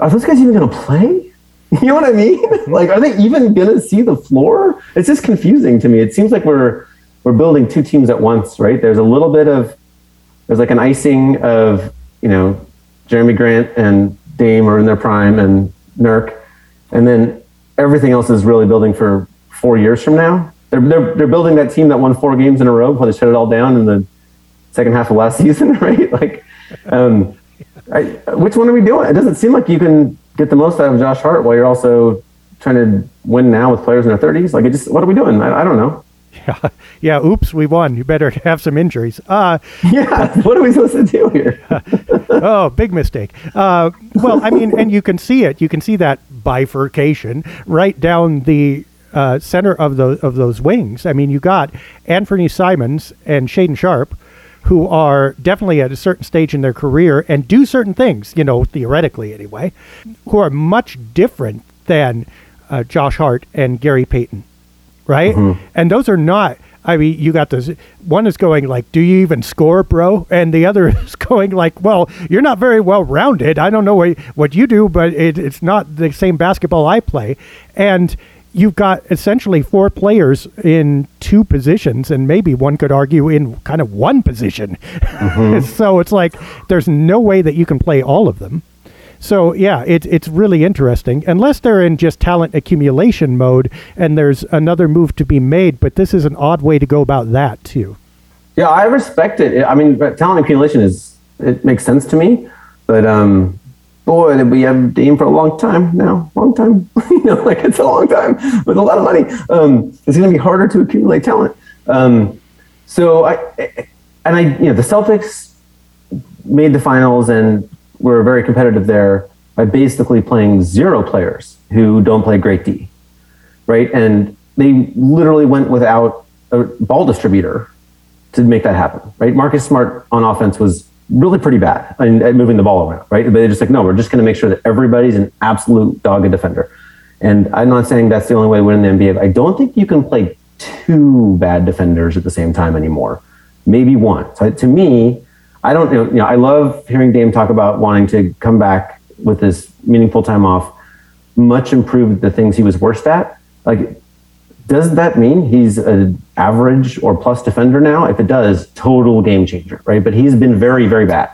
Are those guys even going to play? You know what I mean? Like, are they even gonna see the floor? It's just confusing to me. It seems like we're we're building two teams at once, right? There's a little bit of there's like an icing of you know Jerami Grant and Dame are in their prime and Nurk, and then everything else is really building for four years from now. They're they're, they're building that team that won four games in a row before they shut it all down in the second half of last season, right? Like, um, I, which one are we doing? It doesn't seem like you can get the most out of Josh Hart while you're also trying to win now with players in their 30s? Like, it just what are we doing? I, I don't know. Yeah, yeah. Oops, we won. You better have some injuries. Uh, yeah. What are we supposed to do here? oh, big mistake. Uh, well, I mean, and you can see it. You can see that bifurcation right down the uh, center of those of those wings. I mean, you got Anthony Simons and Shaedon Sharpe, who are definitely at a certain stage in their career and do certain things. You know, theoretically anyway, who are much different than uh, Josh Hart and Gary Payton, right? And those are not. I mean, you got this. One is going like, "Do you even score, bro?" And the other is going like, "Well, you're not very well rounded. I don't know what what you do, but it, it's not the same basketball I play." And you've got essentially four players in two positions, and maybe one could argue in kind of one position. so it's like there's no way that you can play all of them. So yeah, it's it's really interesting. Unless they're in just talent accumulation mode, and there's another move to be made. But this is an odd way to go about that too. Yeah, I respect it. I mean, talent accumulation is it makes sense to me, but um, boy, we have Dame for a long time now, long time. you know, like it's a long time with a lot of money. Um, it's going to be harder to accumulate talent. Um, so I and I, you know, the Celtics made the finals and were very competitive there by basically playing zero players who don't play great D, right? And they literally went without a ball distributor to make that happen, right? Marcus Smart on offense was really pretty bad at moving the ball around, right? But they're just like, no, we're just going to make sure that everybody's an absolute dog dogged defender. And I'm not saying that's the only way to win the NBA. I don't think you can play two bad defenders at the same time anymore. Maybe one. So to me, I don't you know I love hearing Dame talk about wanting to come back with this meaningful time off, much improved the things he was worst at. Like, does that mean he's an average or plus defender now? If it does, total game changer, right? But he's been very, very bad.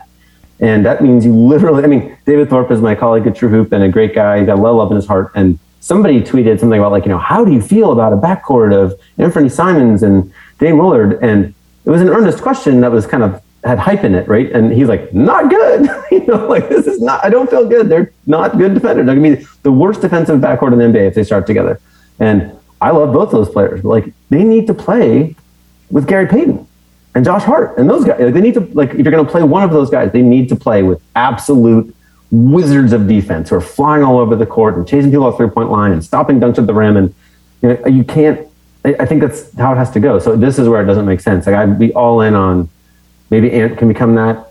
And that means you literally, I mean, David Thorpe is my colleague at True Hoop and a great guy. He's got a lot of love in his heart. And somebody tweeted something about, like, you know, how do you feel about a backcourt of Anthony Simons and Dame Lillard? And it was an earnest question that was kind of had hype in it, right? And he's like, not good. you know, like this is not. I don't feel good. They're not good defenders. They're gonna be the worst defensive backcourt in the NBA if they start together. And I love both those players, but like they need to play with Gary Payton and Josh Hart and those guys. Like, they need to like if you're gonna play one of those guys, they need to play with absolute wizards of defense who are flying all over the court and chasing people off three point line and stopping dunks at the rim. And you know, you can't. I think that's how it has to go. So this is where it doesn't make sense. Like I'd be all in on maybe Ant can become that.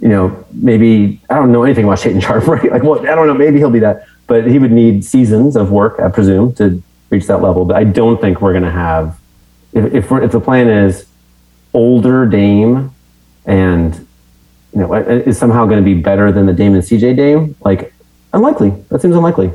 You know, maybe I don't know anything about Shaedon Sharpe, right? Like, well, I don't know. Maybe he'll be that. but he would need seasons of work, I presume, to reach that level. But I don't think we're going to have if if, if the plan is older Dame and you know is somehow going to be better than the Dame and CJ Dame, like unlikely. That seems unlikely.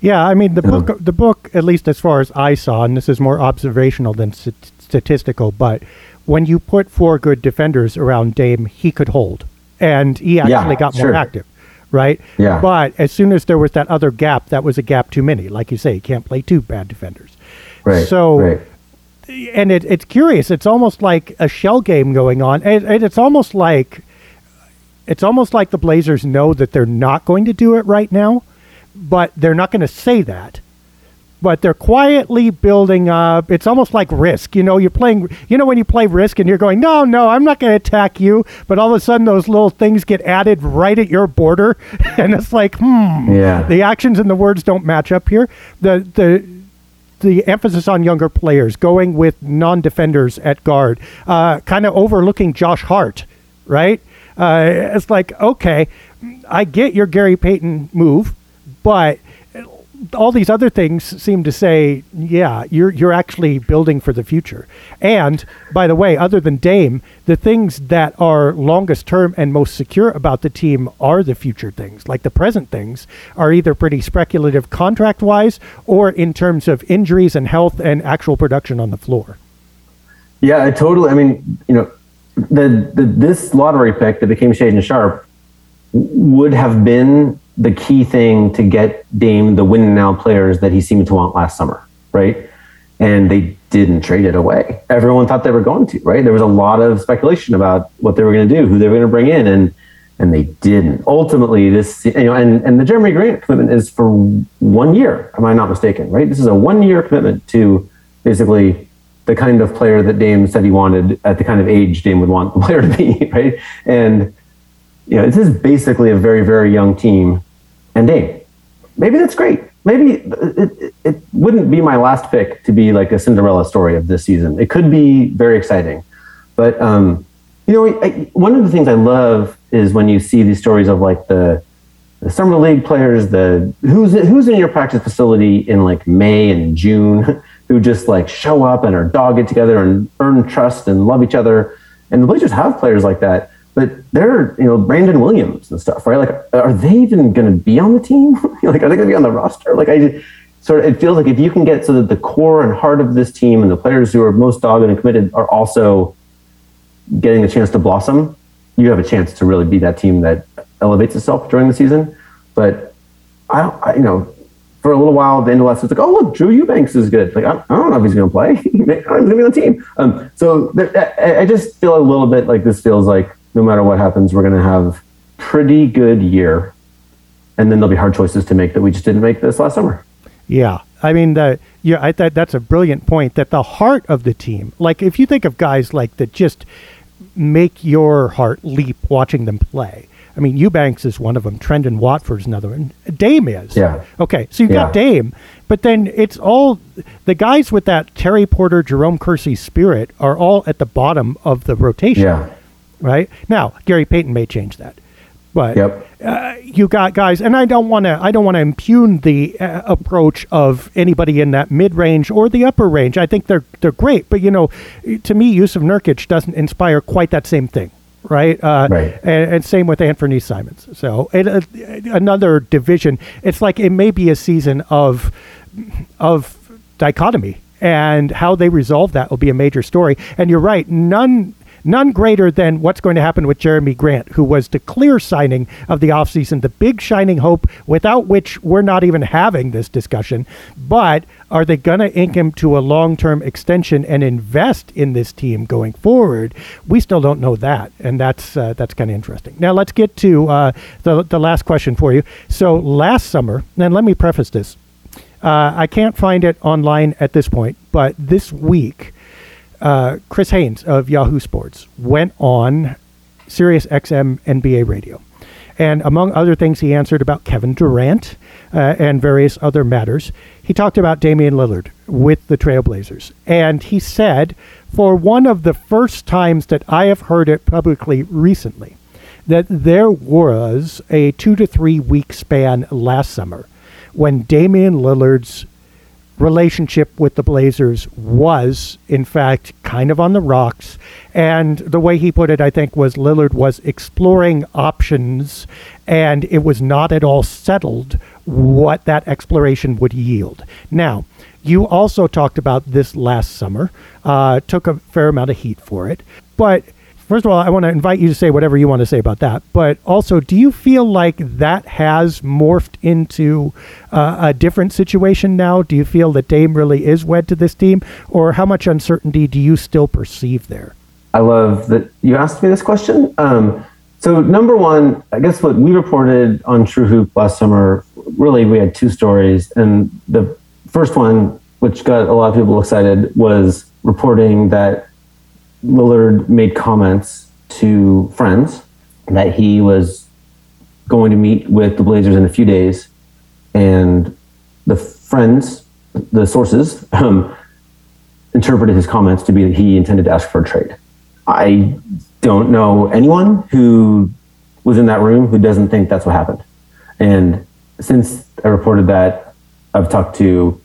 Yeah, I mean the book. The book, at least as far as I saw, and this is more observational than st- statistical, but when you put four good defenders around Dame, he could hold, and he actually yeah, got more active, right? Yeah. But as soon as there was that other gap, that was a gap too many. Like you say, you can't play two bad defenders. Right. So. Right. And it, it's curious. It's almost like a shell game going on, and, and it's almost like it's almost like the Blazers know that they're not going to do it right now, but they're not going to say that. But they're quietly building up. It's almost like risk. You know, you're playing, you know, when you play risk and you're going, no, no, I'm not going to attack you. But all of a sudden, those little things get added right at your border. and it's like, hmm, yeah. the actions and the words don't match up here. The, the, the emphasis on younger players, going with non defenders at guard, uh, kind of overlooking Josh Hart, right? Uh, it's like, okay, I get your Gary Payton move, but all these other things seem to say, yeah, you're you're actually building for the future. And by the way, other than Dame, the things that are longest term and most secure about the team are the future things. Like the present things are either pretty speculative contract wise or in terms of injuries and health and actual production on the floor. Yeah, I totally. I mean, you know, the, the this lottery pick that became Shaedon Sharpe would have been the key thing to get Dame the win now players that he seemed to want last summer, right? And they didn't trade it away. Everyone thought they were going to, right? There was a lot of speculation about what they were going to do, who they were going to bring in, and and they didn't. Ultimately, this you know, and and the Jerami Grant commitment is for one year. Am I not mistaken? Right? This is a one year commitment to basically the kind of player that Dame said he wanted at the kind of age Dame would want the player to be, right? And you know, this is basically a very, very young team. And Dame, maybe that's great. Maybe it, it, wouldn't be my last pick to be like a Cinderella story of this season. It could be very exciting. But, um, you know, I, one of the things I love is when you see these stories of like the, the summer league players, the who's who's in your practice facility in like May and June, who just like show up and are dogged together and earn trust and love each other. And the Blazers have players like that, but they're, you know, Brandon Williams and stuff, right? Like, are they even going to be on the team? like, are they going to be on the roster? Like, I sort of, it feels like if you can get so that the core and heart of this team and the players who are most dogged and committed are also getting a chance to blossom, you have a chance to really be that team that elevates itself during the season. But I, I you know, for a little while, the end of last it's like, oh look, Drew Eubanks is good. Like I, I don't know if he's going to play. he's going to be on the team. Um, so there, I, I just feel a little bit like this feels like no matter what happens, we're going to have pretty good year, and then there'll be hard choices to make that we just didn't make this last summer. Yeah, I mean, the, yeah, I thought that's a brilliant point. That the heart of the team, like if you think of guys like that, just make your heart leap watching them play. I mean, Eubanks is one of them. Trendon Watford's another one. Dame is. Yeah. Okay, so you've yeah. got Dame, but then it's all the guys with that Terry Porter, Jerome Kersey spirit are all at the bottom of the rotation. Yeah. Right now, Gary Payton may change that, but yep. uh, you got guys, and I don't want to. I don't want to impugn the uh, approach of anybody in that mid range or the upper range. I think they're they're great, but you know, to me, Jusuf Nurkic doesn't inspire quite that same thing right? Uh, right. And, and, same with Anthony Simons. So it, uh, another division. It's like it may be a season of of dichotomy, and how they resolve that will be a major story. And you're right, none none greater than what's going to happen with Jerami Grant, who was the clear signing of the offseason, the big shining hope without which we're not even having this discussion. But are they going to ink him to a long term extension and invest in this team going forward? We still don't know that. And that's, uh, that's kind of interesting. Now, let's get to uh, the, the last question for you. So, last summer, and let me preface this. Uh, I can't find it online at this point, but this week, uh, Chris Haynes of Yahoo Sports went on Sirius XM NBA radio. And among other things, he answered about Kevin Durant uh, and various other matters. He talked about Damian Lillard with the Trailblazers. And he said, for one of the first times that I have heard it publicly recently, that there was a two to three week span last summer when Damian Lillard's relationship with the Blazers was, in fact, kind of on the rocks. And the way he put it, I think, was Lillard was exploring options, and it was not at all settled what that exploration would yield. Now, you also talked about this last summer, uh, took a fair amount of heat for it. But first of all, I want to invite you to say whatever you want to say about that. But also, do you feel like that has morphed into uh, a different situation now? Do you feel that Dame really is wed to this team? Or how much uncertainty do you still perceive there? I love that you asked me this question. Um, so, number one, I guess what we reported on True Hoop last summer, really, we had two stories. And the first one, which got a lot of people excited, was reporting that Lillard made comments to friends that he was going to meet with the Blazers in a few days, and the friends, the sources, um, interpreted his comments to be that he intended to ask for a trade. I don't know anyone who was in that room who doesn't think that's what happened. And since I reported that, I've talked to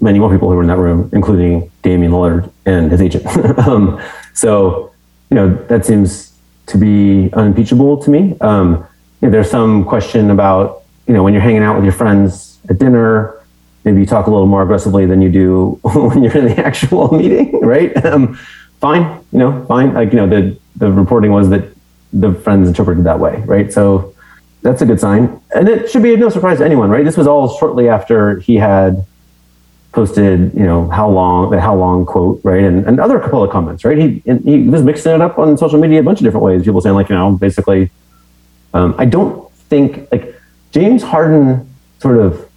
many more people who were in that room, including Damian Lillard and his agent. um, so, you know, that seems to be unimpeachable to me. Um, you know, there's some question about, you know, when you're hanging out with your friends at dinner, maybe you talk a little more aggressively than you do when you're in the actual meeting, right? Um, fine, you know, fine. Like, you know, the, the reporting was that the friends interpreted that way, right? So that's a good sign. And it should be no surprise to anyone, right? This was all shortly after he had posted, you know, how long, the how long quote, right? And, and other couple of comments, right? He, he was mixing it up on social media a bunch of different ways. People saying like, you know, basically, um, I don't think like James Harden sort of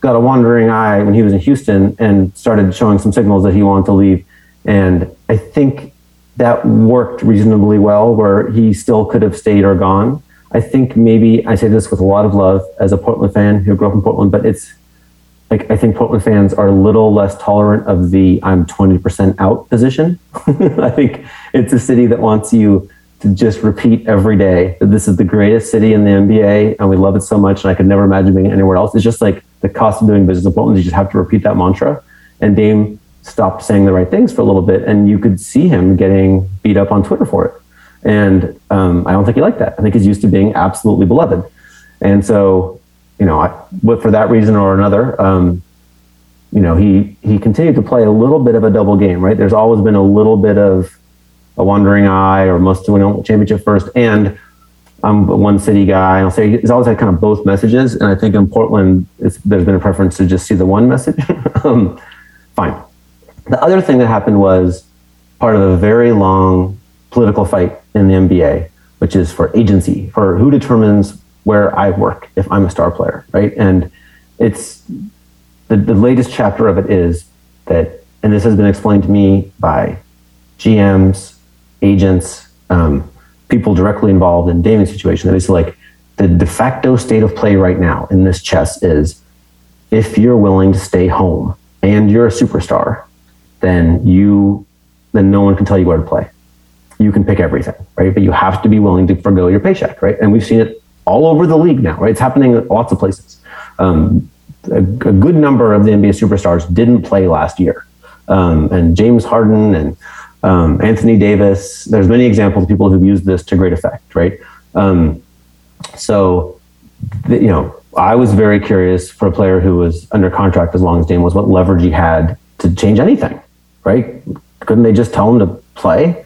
got a wandering eye when he was in Houston and started showing some signals that he wanted to leave. And I think that worked reasonably well where he still could have stayed or gone. I think maybe I say this with a lot of love as a Portland fan who grew up in Portland, but it's like I think Portland fans are a little less tolerant of the I'm 20% out position. I think it's a city that wants you to just repeat every day that this is the greatest city in the NBA and we love it so much and I could never imagine being anywhere else. It's just like the cost of doing business in Portland. You just have to repeat that mantra. And Dame stopped saying the right things for a little bit and you could see him getting beat up on Twitter for it. And um, I don't think he liked that. I think he's used to being absolutely beloved. And so you know, I, but for that reason or another, um, you know, he he continued to play a little bit of a double game, right? There's always been a little bit of a wandering eye, or most to win championship first, and I'm a one city guy. I'll say he's always had kind of both messages, and I think in Portland, there's been a preference to just see the one message. um, fine. The other thing that happened was part of a very long political fight in the NBA, which is for agency, for who determines where I work if I'm a star player, right? And it's the, the latest chapter of it is that, and this has been explained to me by GMs, agents, um, people directly involved in Damian's situation. That is like the de facto state of play right now in this chess is if you're willing to stay home and you're a superstar, then you then no one can tell you where to play. You can pick everything, right? But you have to be willing to forego your paycheck, right? And we've seen it all over the league now, right? It's happening in lots of places. Um, a, a, good number of the NBA superstars didn't play last year. Um, and James Harden and um, Anthony Davis, there's many examples of people who've used this to great effect, right? Um, so, you know, I was very curious for a player who was under contract as long as Dame was, what leverage he had to change anything, right? Couldn't they just tell him to play?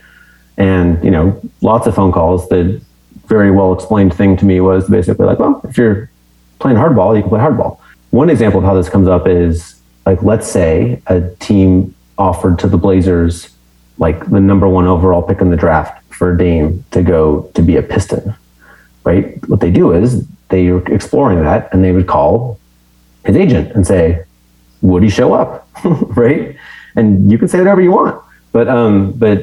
And, you know, lots of phone calls that very well explained thing to me was basically like, well, if you're playing hardball, you can play hardball. One example of how this comes up is like, let's say a team offered to the Blazers like the number one overall pick in the draft for Dame to go to be a Piston, right? What they do is they are exploring that and they would call his agent and say, would he show up? right? And you can say whatever you want. But um, but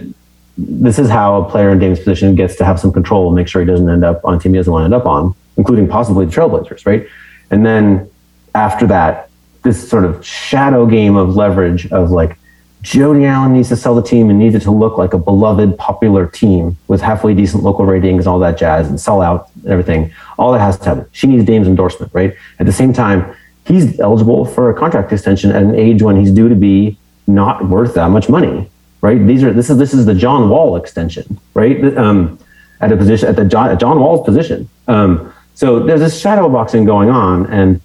this is how a player in Dame's position gets to have some control and make sure he doesn't end up on a team he doesn't want to end up on, including possibly the Trailblazers, right? And then after that, this sort of shadow game of leverage of like Jody Allen needs to sell the team and needs it to look like a beloved, popular team with halfway decent local ratings and all that jazz and sell out and everything. All that has to happen. She needs Dame's endorsement, right? At the same time, he's eligible for a contract extension at an age when he's due to be not worth that much money, right? These are this is this is the John Wall extension, right? Um, at a position at the John, at John Wall's position. Um, so there's this shadow boxing going on, and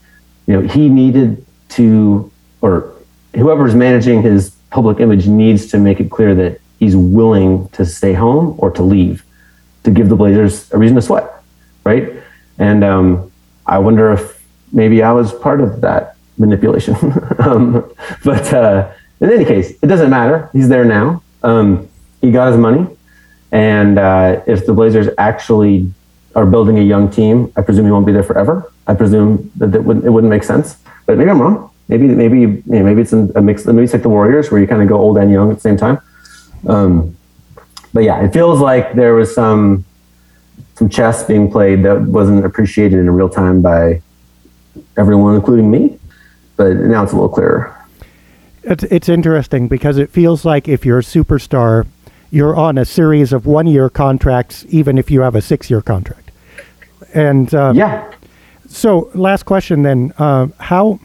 you know he needed to, or whoever's managing his public image needs to make it clear that he's willing to stay home or to leave, to give the Blazers a reason to sweat, right? And um, I wonder if maybe I was part of that manipulation. um, but uh, in any case, it doesn't matter. He's there now. Um, he got his money. And uh, if the Blazers actually are building a young team, I presume he won't be there forever. I presume that it wouldn't, it wouldn't make sense. But maybe I'm wrong. Maybe maybe you know, maybe it's a mix. Maybe it's like the Warriors, where you kind of go old and young at the same time. Um, but yeah, it feels like there was some some chess being played that wasn't appreciated in real time by everyone, including me. But now it's a little clearer. It's, it's interesting because it feels like if you're a superstar, you're on a series of one year contracts, even if you have a six year contract. And um, yeah. So, last question then. Uh, how,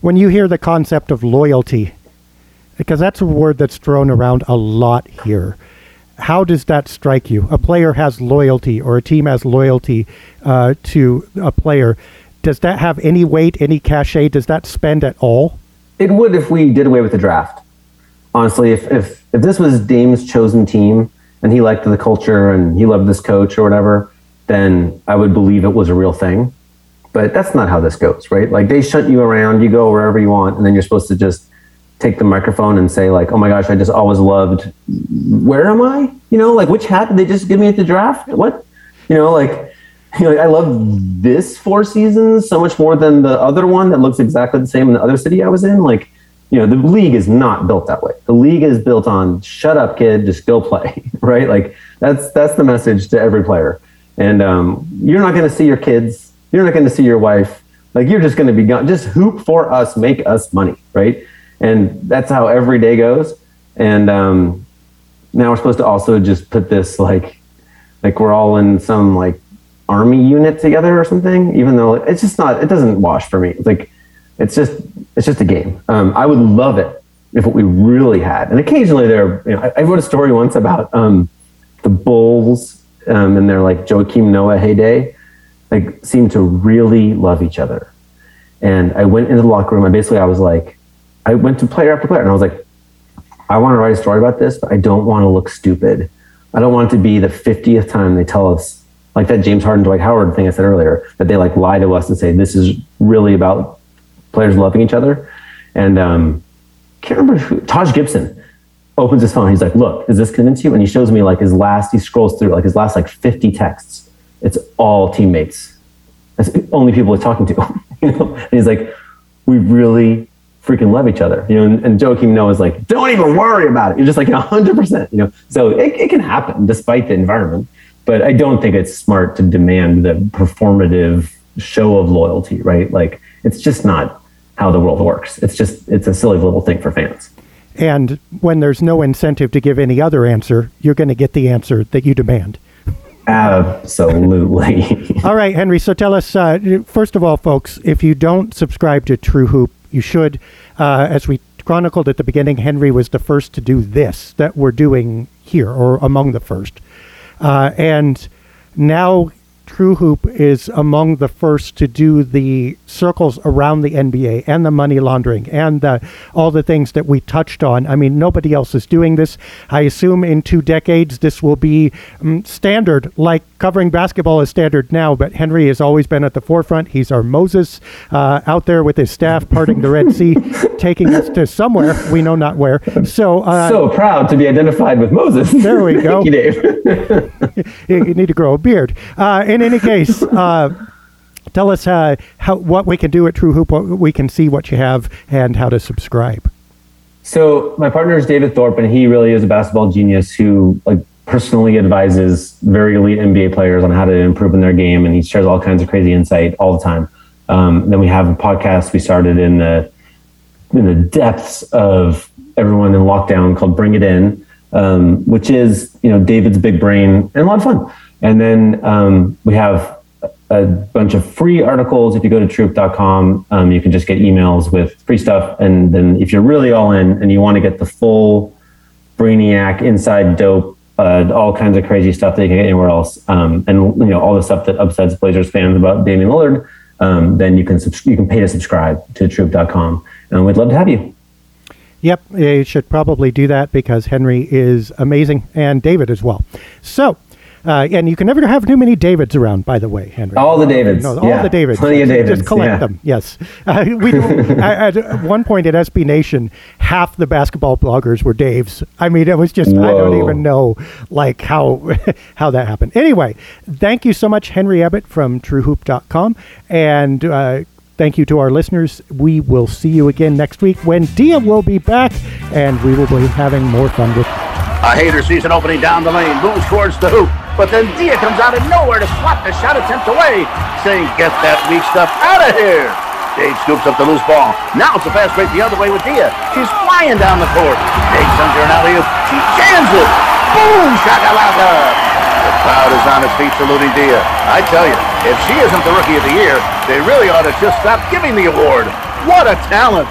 when you hear the concept of loyalty, because that's a word that's thrown around a lot here, how does that strike you? A player has loyalty or a team has loyalty uh, to a player. Does that have any weight, any cachet? Does that spend at all? It would if we did away with the draft. Honestly, if, if, if this was Dame's chosen team and he liked the culture and he loved this coach or whatever, then I would believe it was a real thing. But that's not how this goes, right? Like they shunt you around, you go wherever you want, and then you're supposed to just take the microphone and say like, "Oh my gosh, I just always loved. Where am I? You know, like which hat did they just give me at the draft? What? You know, like you know, I love this four seasons so much more than the other one that looks exactly the same in the other city I was in. Like, you know, the league is not built that way. The league is built on shut up, kid, just go play, right? Like that's that's the message to every player. And um, you're not going to see your kids. You're not going to see your wife. Like you're just going to be gone. Just hoop for us, make us money, right? And that's how every day goes. And um, now we're supposed to also just put this like, like we're all in some like army unit together or something, even though it's just not, it doesn't wash for me. It's like, it's just, it's just a game. Um, I would love it if what we really had, and occasionally there, you know, I, I wrote a story once about um, the Bulls um, in their like Joakim Noah heyday, like seemed to really love each other. And I went into the locker room and basically I was like, I went to player after player and I was like, I want to write a story about this, but I don't want to look stupid. I don't want it to be the 50th time they tell us like that James Harden, Dwight Howard thing I said earlier, that they like lie to us and say this is really about players loving each other. And um, can't remember who, Taj Gibson opens his phone. He's like, "Look, does this convince you?" And he shows me like his last. He scrolls through like his last like 50 texts. It's all teammates. That's the only people he's talking to. you know, and he's like, "We really freaking love each other." You know, and, and Joakim Noah is like, "Don't even worry about it. You're just like 100." percent You know, so it, it can happen despite the environment but I don't think it's smart to demand the performative show of loyalty, right? Like it's just not how the world works. It's just it's a silly little thing for fans. And when there's no incentive to give any other answer, you're going to get the answer that you demand. Absolutely. all right, Henry. So tell us, uh, first of all, folks, if you don't subscribe to True Hoop, you should. Uh, as we chronicled at the beginning, Henry was the first to do this that we're doing here, or among the first. Uh, and now True Hoop is among the first to do the circles around the NBA and the money laundering and the, all the things that we touched on. I mean, nobody else is doing this. I assume in two decades this will be um, standard, like covering basketball is standard now. But Henry has always been at the forefront. He's our Moses uh, out there with his staff parting the Red Sea, taking us to somewhere we know not where. So, uh, so proud to be identified with Moses. There we go. Thank you, Dave. you need to grow a beard. Uh, in any case, uh, tell us uh, how what we can do at True Hoop, what we can see what you have, and how to subscribe. So my partner is David Thorpe, and he really is a basketball genius who like personally advises very elite NBA players on how to improve in their game, and he shares all kinds of crazy insight all the time. Um, then we have a podcast we started in the in the depths of everyone in lockdown called Bring It In, um, which is you know David's big brain and a lot of fun. And then um, we have a bunch of free articles. If you go to truehoop.com, um, you can just get emails with free stuff. And then if you're really all in and you want to get the full Brainiac, Inside Dope, uh, all kinds of crazy stuff that you can get anywhere else, um, and you know all the stuff that upsets Blazers fans about Damian Lillard, um, then you can subs- you can pay to subscribe to TrueHoop.com, and we'd love to have you. Yep, you should probably do that because Henry is amazing and David as well. So, uh, and you can never have too many Davids around, by the way, Henry. All the Davids. No, all yeah. the Davids. Plenty of Davids. Just collect yeah. them. Yes. Uh, we at at one point at SB Nation, half the basketball bloggers were Daves. I mean, it was just I don't even know like how how that happened. Anyway, thank you so much, Henry Abbott from TrueHoop.com, and. Uh, Thank you to our listeners. We will see you again next week when Dia will be back and we will be having more fun with A hater sees an opening down the lane, moves towards the hoop, but then Dia comes out of nowhere to swat the shot attempt away, saying, Get that weak stuff out of here. Dave scoops up the loose ball. Now it's a fast break the other way with Dia. She's flying down the court. Dave sends her an alley oop. She jams it. Boom! Shakalaka! The crowd is on its feet saluting Dia. I tell you, if she isn't the Rookie of the Year, they really ought to just stop giving the award. What a talent!